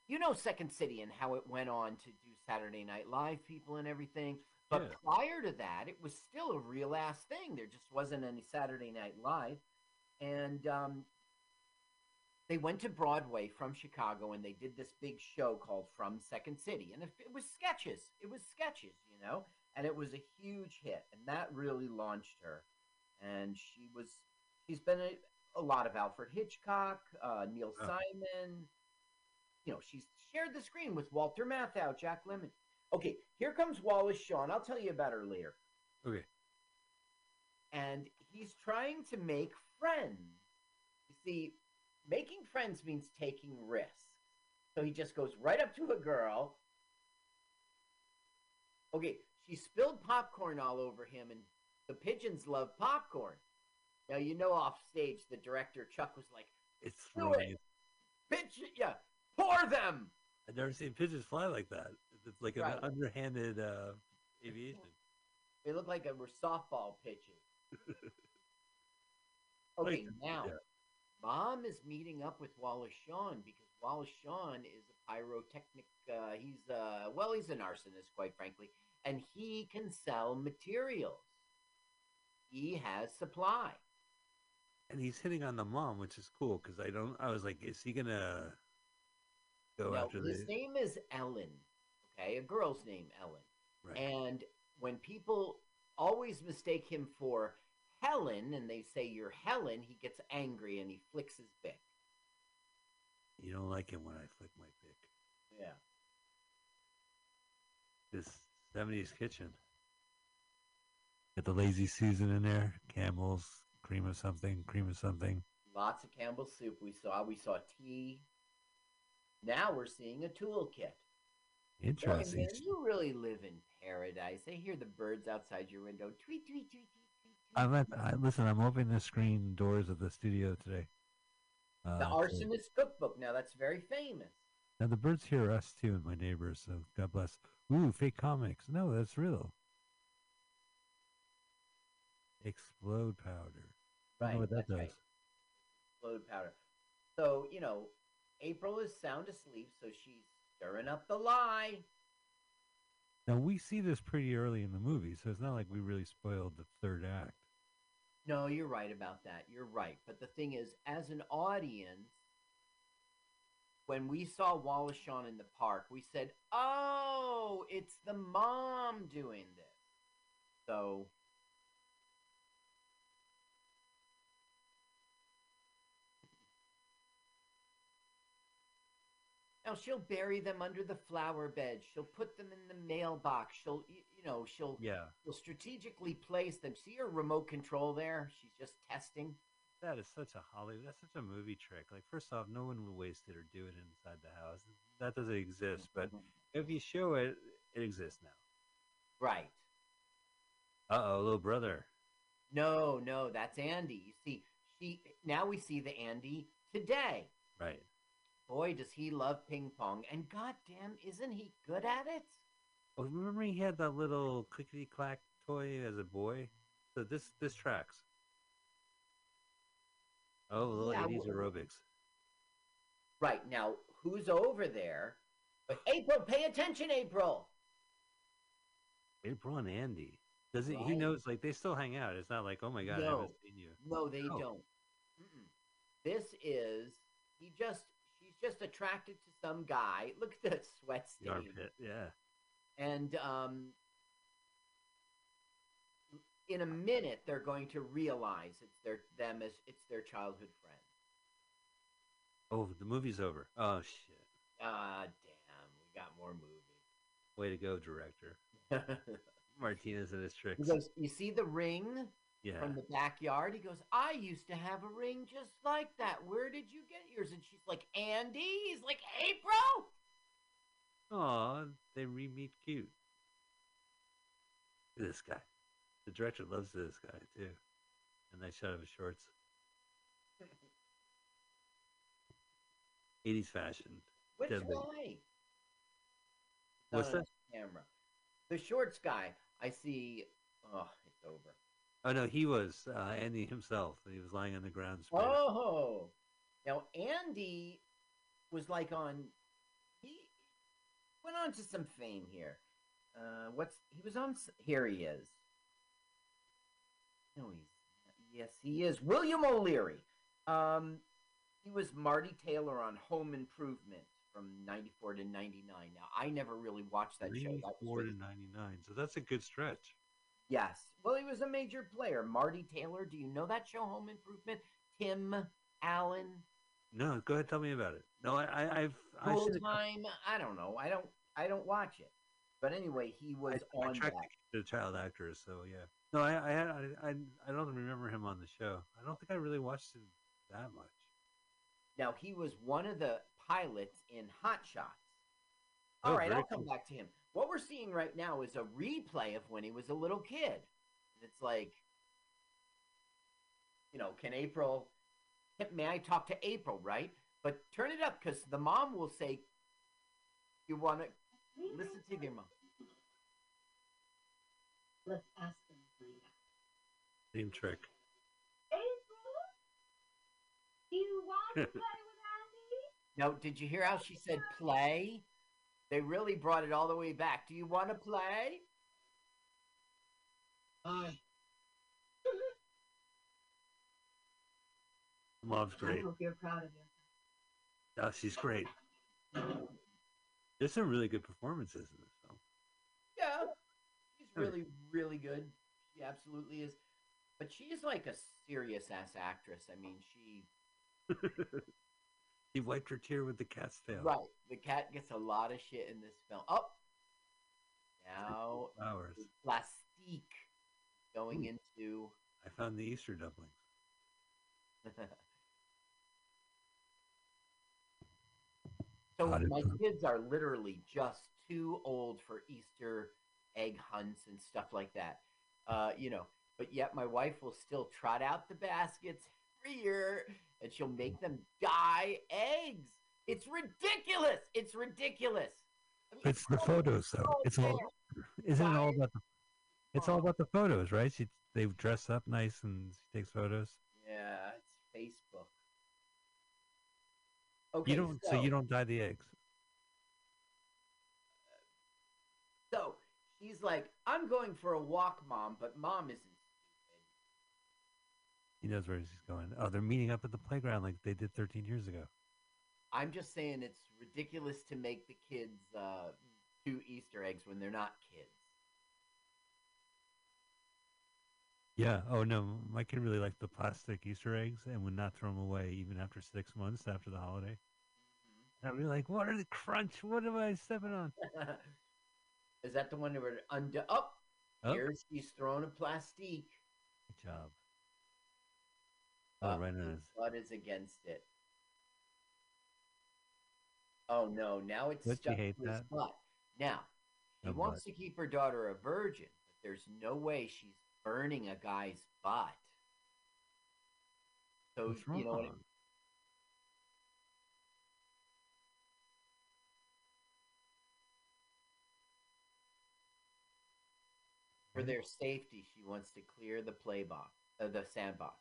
Speaker 25: You know Second City and how it went on to do Saturday Night Live people and everything. But
Speaker 24: Yeah.
Speaker 25: prior to that, it was still a real ass thing. There just wasn't any Saturday Night Live. And um, they went to Broadway from Chicago and they did this big show called From Second City. And it, it was sketches. It was sketches, you know? And it was a huge hit. And that really launched her. And she was, she's been a, a lot of Alfred Hitchcock, uh, Neil
Speaker 24: Oh.
Speaker 25: Simon. You know, she's shared the screen with Walter Matthau, Jack Lemmon. Okay, here comes Wallace Shawn. I'll tell you about her later.
Speaker 24: Okay.
Speaker 25: And he's trying to make friends. You see, making friends means taking risks. So he just goes right up to a girl. Okay, she spilled popcorn all over him, and the pigeons love popcorn. Now you know off stage the director Chuck was like,
Speaker 24: It's
Speaker 25: Do
Speaker 24: throwing.
Speaker 25: it. "Pitch it, yeah, pour them."
Speaker 24: I've never seen pigeons fly like that. It's like
Speaker 25: Right.
Speaker 24: an underhanded uh, aviation.
Speaker 25: They look like they were softball pitches. (laughs) Okay,
Speaker 24: Like,
Speaker 25: now
Speaker 24: yeah.
Speaker 25: Mom is meeting up with Wallace Shawn because Wallace Shawn is a pyrotechnic. Uh, he's uh, well, he's an arsonist, quite frankly, and he can sell materials. He has supply.
Speaker 24: And he's hitting on the mom, which is cool because I don't. I was like, is he gonna go
Speaker 25: Now,
Speaker 24: after
Speaker 25: his
Speaker 24: the?
Speaker 25: name is Ellen. Okay, a girl's name, Ellen.
Speaker 24: Right.
Speaker 25: And when people always mistake him for Helen, and they say you're Helen, he gets angry and he flicks his Bic.
Speaker 24: You don't like him when I flick my pick.
Speaker 25: Yeah.
Speaker 24: This '70s kitchen. Got the lazy Susan in there. Campbell's, cream of something, cream of something.
Speaker 25: Lots of Campbell's soup we saw. We saw tea. Now we're seeing a toolkit. Boy,
Speaker 24: Interesting.
Speaker 25: man, you really live in paradise. I hear the birds outside your window. Tweet, tweet, tweet, tweet.
Speaker 24: I'm at. I, listen, I'm opening the screen doors of the studio today. Uh,
Speaker 25: The
Speaker 24: so-
Speaker 25: Arsonist Cookbook. Now that's very famous.
Speaker 24: Now the birds hear us too, and my neighbors. So God bless. Ooh, fake comics. No, that's real. Explode powder.
Speaker 25: Right,
Speaker 24: what that
Speaker 25: that's
Speaker 24: does.
Speaker 25: right. Explode powder. So you know, April is sound asleep, so she's stirring up the lie.
Speaker 24: Now we see this pretty early in the movie, so it's not like we really spoiled the third act.
Speaker 25: No, you're right about that. You're right. But the thing is, as an audience, when we saw Wallace Shawn in the park, we said, "Oh, it's the mom doing this." So Now she'll bury them under the flower bed. She'll put them in the mailbox. She'll, know, she'll
Speaker 24: Yeah.
Speaker 25: she'll strategically place them. See her remote control there? She's just testing.
Speaker 24: That is such a Hollywood. That's such a movie trick. Like, first off, no one would waste it or do it inside the house. That doesn't exist. But if you show it, it exists now.
Speaker 25: Right.
Speaker 24: Uh oh, little brother.
Speaker 25: No, no, that's Andy. You see, she now we see the Andy today.
Speaker 24: Right.
Speaker 25: Boy, does he love ping pong, and goddamn, isn't he good at it?
Speaker 24: Oh, remember he had that little clickety clack toy as a boy. So this this tracks. Oh, little
Speaker 25: Yeah,
Speaker 24: eighties aerobics.
Speaker 25: Right now, who's over there? But April, pay attention, April.
Speaker 24: April and Andy. Does it? He
Speaker 25: Right.
Speaker 24: knows. Like they still hang out. It's not like, oh my god, I
Speaker 25: No.
Speaker 24: haven't seen you.
Speaker 25: No, they don't. Mm-mm. This is he just she's just attracted to some guy. Look at the sweat stain.
Speaker 24: armpit. Yeah.
Speaker 25: And um, in a minute, they're going to realize it's their them as it's their childhood friend.
Speaker 24: Oh, the movie's over. Oh shit.
Speaker 25: Ah, damn, we got more movie.
Speaker 24: Way to go, director. (laughs) Martinez and his tricks.
Speaker 25: He goes, "You see the ring
Speaker 24: Yeah.
Speaker 25: from the backyard?" He goes, "I used to have a ring just like that. Where did you get yours?" And she's like, "Andy." He's like, "April."
Speaker 24: Aw, they re meet cute. This guy. The director loves this guy too. And nice shot of his shorts. 80s fashion.
Speaker 25: Which
Speaker 24: Deadly.
Speaker 25: guy?
Speaker 24: What's that?
Speaker 25: Camera. The shorts guy. I see. Oh, it's over.
Speaker 24: Oh no, he was uh, Andy himself. He was lying on the ground. sprayed.
Speaker 25: Oh, now Andy was like on. Went on to some fame here. Uh, what's he was on? Here he is. No, he's yes, he is William O'Leary. Um, he was Marty Taylor on Home Improvement from '94 to '99. Now I never really watched that show. That was
Speaker 24: 94 to 99. So that's a good stretch.
Speaker 25: Yes. Well, he was a major player. Marty Taylor. Do you know that show, Home Improvement? Tim Allen.
Speaker 24: No, go ahead. Tell me about it. No, I, I I've
Speaker 25: Full time. I don't know. I don't. I don't watch it. But anyway, he was
Speaker 24: I
Speaker 25: on
Speaker 24: track
Speaker 25: that.
Speaker 24: the child actors. So yeah. No, I I I I, I don't remember him on the show. I don't think I really watched him that much.
Speaker 25: Now he was one of the pilots in Hot Shots.
Speaker 24: Oh,
Speaker 25: All right, I'll come
Speaker 24: cool.
Speaker 25: back to him. What we're seeing right now is a replay of when he was a little kid. It's like, you know, can April? May I talk to April? Right, but turn it up because the mom will say, "You want to listen to your mom."
Speaker 28: Let's ask them to.
Speaker 24: Same trick.
Speaker 28: April, do you want to (laughs) play with Andy?
Speaker 25: Now, did you hear how she said play? They really brought it all the way back. Do you want to play?
Speaker 28: Hi.
Speaker 24: Mom's great.
Speaker 28: I hope you're proud of you.
Speaker 24: Oh, she's great. (laughs) There's some really good performances in this film.
Speaker 25: Yeah, she's
Speaker 24: Hmm.
Speaker 25: really, really good. She absolutely is. But she's like a serious ass actress. I mean, she (laughs)
Speaker 24: She wiped her tear with the cat's tail.
Speaker 25: right. The cat gets a lot of shit in this film. Oh, now
Speaker 24: Flowers.
Speaker 25: plastique going
Speaker 24: Ooh.
Speaker 25: into.
Speaker 24: I found the Easter dumplings. (laughs)
Speaker 25: So
Speaker 24: How
Speaker 25: my kids are literally just too old for Easter egg hunts and stuff like that. Uh, you know, but yet my wife will still trot out the baskets every year and she'll make them dye eggs. It's ridiculous. It's ridiculous. I mean,
Speaker 24: It's the photos, though.
Speaker 25: so
Speaker 24: It's all. Isn't it all about the? It's all about the photos, right? She they dress up nice and she takes photos.
Speaker 25: Yeah, it's Facebook. Okay,
Speaker 24: you don't. So, you don't dye the eggs.
Speaker 25: So she's like, I'm going for a walk, mom, but mom isn't.
Speaker 24: He knows where she's going. Oh, they're meeting up at the playground like they did 13 years ago.
Speaker 25: I'm just saying it's ridiculous to make the kids uh, do Easter eggs when they're not kids.
Speaker 24: Yeah. Oh no, my kid really liked the plastic Easter eggs and would not throw them away even after six months after the holiday. Be like, "What are the crunch? What am I stepping on?" (laughs)
Speaker 25: Is that the one where it undo? Oh,
Speaker 24: Oh.
Speaker 25: here's he's throwing a plastique.
Speaker 24: Good job. Oh,
Speaker 25: Uh,
Speaker 24: right on
Speaker 25: butt is against it. Oh no! Now it's
Speaker 24: Don't
Speaker 25: stuck to his
Speaker 24: that?
Speaker 25: butt. Now he
Speaker 24: No
Speaker 25: wants
Speaker 24: butt.
Speaker 25: to keep her daughter a virgin, but there's no way she's burning a guy's butt. So
Speaker 24: What's
Speaker 25: you know what? I-
Speaker 24: wrong?
Speaker 25: For their safety, she wants to clear the play box, uh, the sandbox.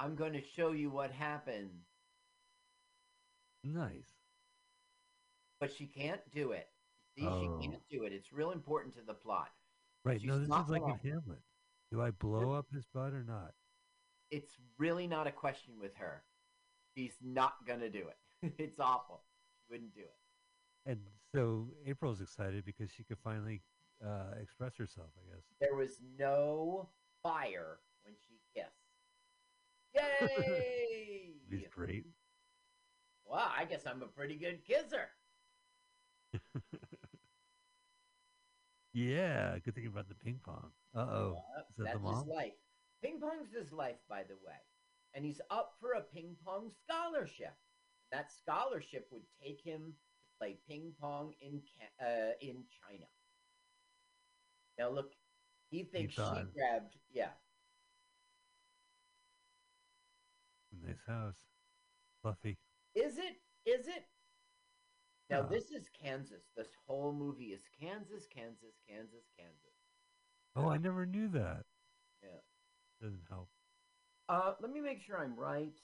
Speaker 25: I'm going to show you what happens,
Speaker 24: Nice.
Speaker 25: but she can't do it. See,
Speaker 24: Oh.
Speaker 25: she can't do it. It's real important to the plot.
Speaker 24: Right.
Speaker 25: She's
Speaker 24: no, this is like
Speaker 25: gonna-
Speaker 24: Hamlet. Do I blow up his butt or not?
Speaker 25: It's really not a question with her. She's not going to do it. (laughs) it's awful. She wouldn't do it.
Speaker 24: And so April's excited because she could finally uh, express herself. I guess.
Speaker 25: There was no fire when she kissed. (laughs) Yay!
Speaker 24: He's great.
Speaker 25: Well, I guess I'm a pretty good kisser. (laughs)
Speaker 24: Yeah. Good thing about the ping pong. Uh oh. Is that
Speaker 25: That's
Speaker 24: the mom?
Speaker 25: his life. Ping pong's his life, by the way. And he's up for a ping pong scholarship. That scholarship would take him play ping pong in uh, in China. Now look, he thinks she grabbed. Yeah,
Speaker 24: Nice house. Fluffy.
Speaker 25: is it? Is it? Now this is Kansas. This whole movie is Kansas, Kansas, Kansas, Kansas.
Speaker 24: Oh, I never knew that.
Speaker 25: Yeah.
Speaker 24: Doesn't help.
Speaker 25: Uh, let me make sure I'm right.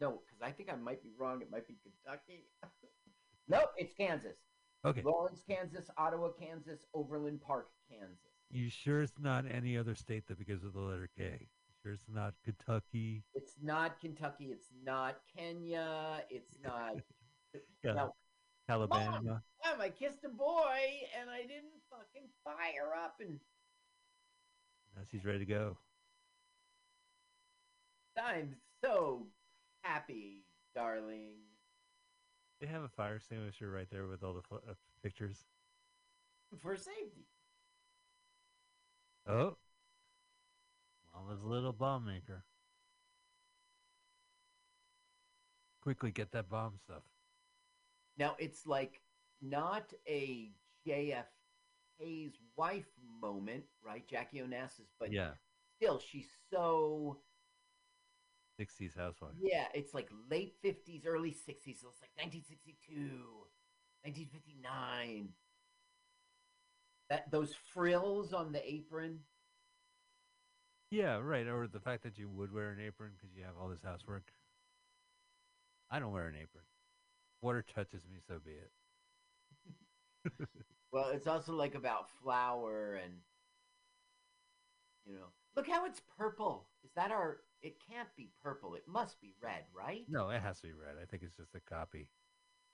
Speaker 25: No, because I think I might be wrong. It might be Kentucky. (laughs) nope, it's Kansas.
Speaker 24: Okay.
Speaker 25: Lawrence, Kansas, Ottawa, Kansas, Overland Park, Kansas.
Speaker 24: You sure it's not any other state that begins with the letter K? You sure it's not Kentucky?
Speaker 25: It's not Kentucky. It's not Kenya. It's (laughs) not.
Speaker 24: Yeah.
Speaker 25: No.
Speaker 24: Alabama.
Speaker 25: Mom, Mom, I kissed a boy and I didn't fucking fire up and
Speaker 24: Now she's ready to go.
Speaker 25: I'm so happy, darling.
Speaker 24: They have a fire extinguisher right there with all the pho- uh, pictures.
Speaker 25: For safety.
Speaker 24: Oh. Mama's little bomb maker. Quickly get that bomb stuff.
Speaker 25: Now it's like not a JFK's wife moment, right? Jackie Onassis, but
Speaker 24: Yeah.
Speaker 25: still, she's so
Speaker 24: 60s housewife.
Speaker 25: yeah. It's like late fifties, early sixties. So it's like 1962, 1959. That those frills on the apron.
Speaker 24: Yeah, right. Or the fact that you would wear an apron because you have all this housework. I don't wear an apron. Water touches me, so be it. (laughs)
Speaker 25: Well, it's also like about flour and you know. Look how it's purple. Is that our? It can't be purple. It must be red, right?
Speaker 24: No, it has to be red. I think it's just a copy.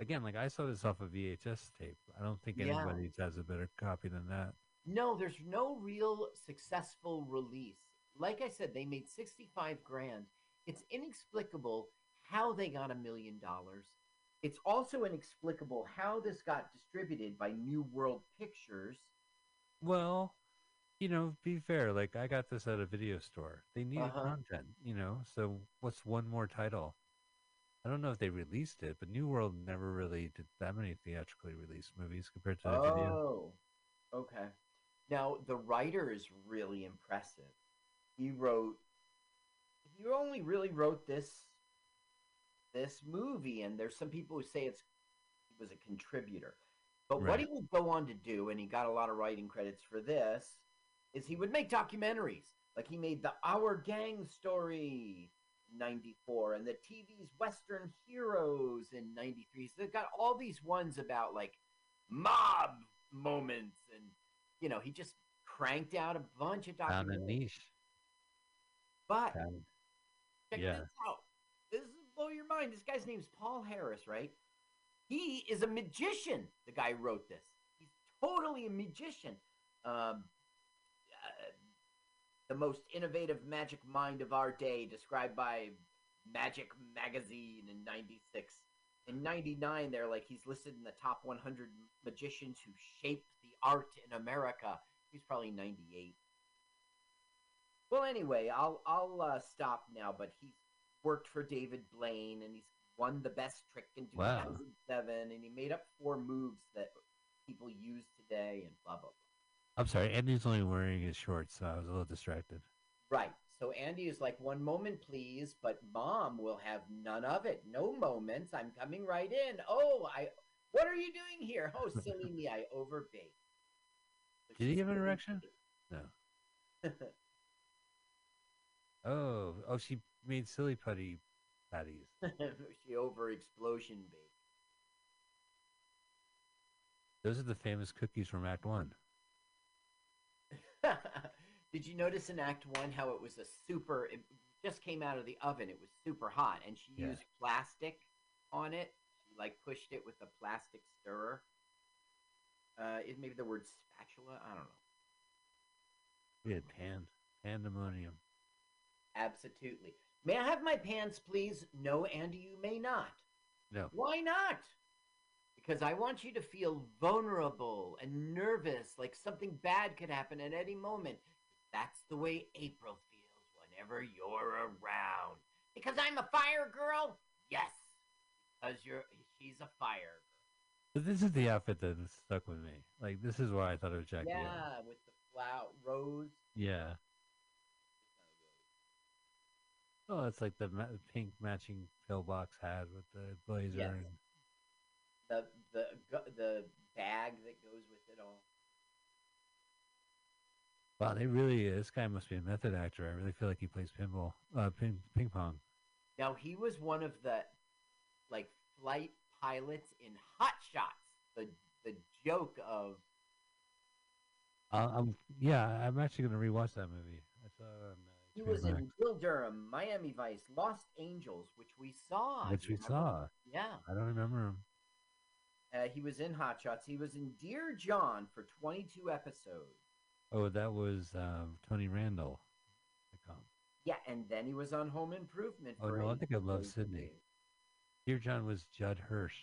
Speaker 24: Again, like I saw this off a VHS tape. I don't think
Speaker 25: Yeah.
Speaker 24: anybody has a better copy than that.
Speaker 25: No, there's no real successful release. Like I said, they made 65 grand. It's inexplicable how they got a million dollars. It's also inexplicable how this got distributed by New World Pictures.
Speaker 24: Well, you know, be fair. Like I got this at a video store. They needed
Speaker 25: Uh-huh.
Speaker 24: content, you know. So what's one more title? I don't know if they released it, but New World never really did that many theatrically released movies compared to the video.
Speaker 25: Oh, okay. Now the writer is really impressive. He wrote. He only really wrote this. This movie, and there's some people who say it's he was a contributor. But what he
Speaker 24: Right.
Speaker 25: would go on to do, and he got a lot of writing credits for this, is he would make documentaries. Like he made the Our Gang story in 94 and the TV's Western Heroes in 93. So they've got all these ones about like mob moments and you know, he just cranked out a bunch of
Speaker 24: Found a
Speaker 25: documentaries.
Speaker 24: niche.
Speaker 25: But check
Speaker 24: yeah.
Speaker 25: this out. This is blow your mind. This guy's name's Paul Harris, right? He is a magician. The guy wrote this. He's totally a magician. Um, the most innovative magic mind of our day, described by Magic Magazine in '96. In '99, they're like he's listed in the top 100 magicians who shaped the art in America. He's probably 98. Well, anyway, I'll I'll uh, stop now. But he's worked for David Blaine, and he's won the best trick in
Speaker 24: Wow.
Speaker 25: 2007, and he made up four moves that people use today, and blah blah blah.
Speaker 24: I'm sorry, Andy's only wearing his shorts, so I was a little distracted.
Speaker 25: Right. So Andy is like, one moment, please, but mom will have none of it. No moments. I'm coming right in. Oh, I. What are you doing here? Oh, silly me, I overbaked. So
Speaker 24: Did he have an erection? No. (laughs) Oh, oh, she made silly putty patties. (laughs)
Speaker 25: she over explosion baked.
Speaker 24: Those are the famous cookies from Act One.
Speaker 25: Did you notice in Act One how it was a super? It just came out of the oven. It was super hot, and she
Speaker 24: Yeah.
Speaker 25: used plastic on it. She like pushed it with a plastic stirrer. Uh, it maybe the word spatula. I don't know.
Speaker 24: We had pan, pandemonium.
Speaker 25: Absolutely. May I have my pants, please? No, Andy, you may not.
Speaker 24: No.
Speaker 25: Why not? Because I want you to feel vulnerable and nervous, like something bad could happen at any moment. That's the way April feels whenever you're around. Because I'm a fire girl? Yes. Because you're she's a fire
Speaker 24: But this is the outfit that stuck with me. Like this is why I thought it was Jackie.
Speaker 25: Yeah, with the flower rose.
Speaker 24: Yeah. Oh, it's like the ma- pink matching pillbox hat with the blazer.
Speaker 25: Yes.
Speaker 24: And,
Speaker 25: The the the bag that goes with it all.
Speaker 24: wow, they really. This guy must be a method actor. I really feel like he plays pinball, uh, ping, ping pong.
Speaker 25: Now he was one of the like flight pilots in Hot Shots. The the joke of
Speaker 24: Uh, I'm yeah. I'm actually gonna rewatch that movie. I saw it on. Uh,
Speaker 25: he was in
Speaker 24: Max,
Speaker 25: Bull Durham, Miami Vice, Lost Angels, which we saw.
Speaker 24: which we
Speaker 25: remember?
Speaker 24: saw.
Speaker 25: Yeah.
Speaker 24: I don't remember him.
Speaker 25: Uh, he was in Hot Shots. He was in Dear John for 22 episodes.
Speaker 24: Oh, that was um, Tony Randall.
Speaker 25: Yeah, and then he was on Home Improvement.
Speaker 24: Oh no, I think I love. Sydney. Dear John was Judd Hirsch.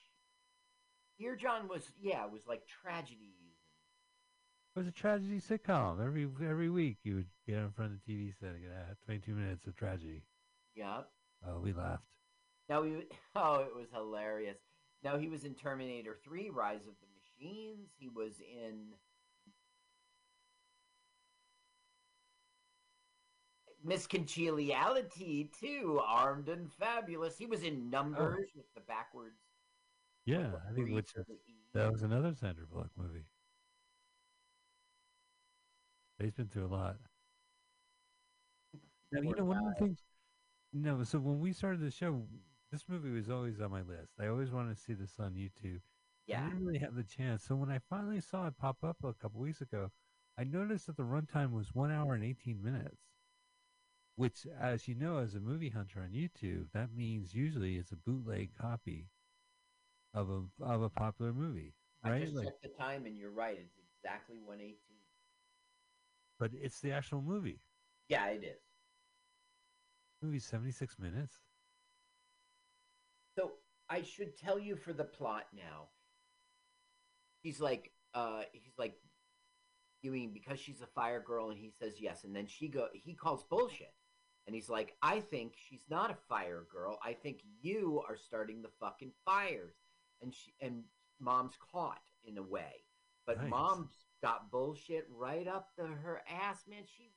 Speaker 25: Dear John was yeah, it was like tragedies.
Speaker 24: It was a tragedy sitcom. Every every week you would get in front of the TV set and get uh, 22 minutes of tragedy.
Speaker 25: Yep.
Speaker 24: Oh, we laughed.
Speaker 25: Now we (laughs) oh, it was hilarious. Now he was in Terminator 3 Rise of the Machines. He was in Miss Congeniality too, armed and fabulous. He was in Numbers oh. with the backwards.
Speaker 24: Yeah, I think which
Speaker 25: E.
Speaker 24: that was another Sandra Bullock movie. He's been through a lot. Now you know one of the things. No, so when we started the show, this movie was always on my list. I always wanted to see this on YouTube.
Speaker 25: Yeah.
Speaker 24: I didn't really have the chance. So when I finally saw it pop up a couple weeks ago, I noticed that the runtime was one hour and eighteen minutes. Which, as you know, as a movie hunter on YouTube, that means usually it's a bootleg copy of a of a popular movie,
Speaker 25: I
Speaker 24: right?
Speaker 25: just
Speaker 24: Like,
Speaker 25: checked the time, and you're right. It's exactly 118.
Speaker 24: but it's the actual movie.
Speaker 25: Yeah, it is.
Speaker 24: Movie's seventy six minutes.
Speaker 25: I should tell you for the plot now. He's like, uh, he's like, you mean because she's a fire girl, and he says yes, and then she go, he calls bullshit, and he's like, I think she's not a fire girl. I think you are starting the fucking fires, and she and mom's caught in a way, but
Speaker 24: Nice.
Speaker 25: mom's got bullshit right up the her ass, man. She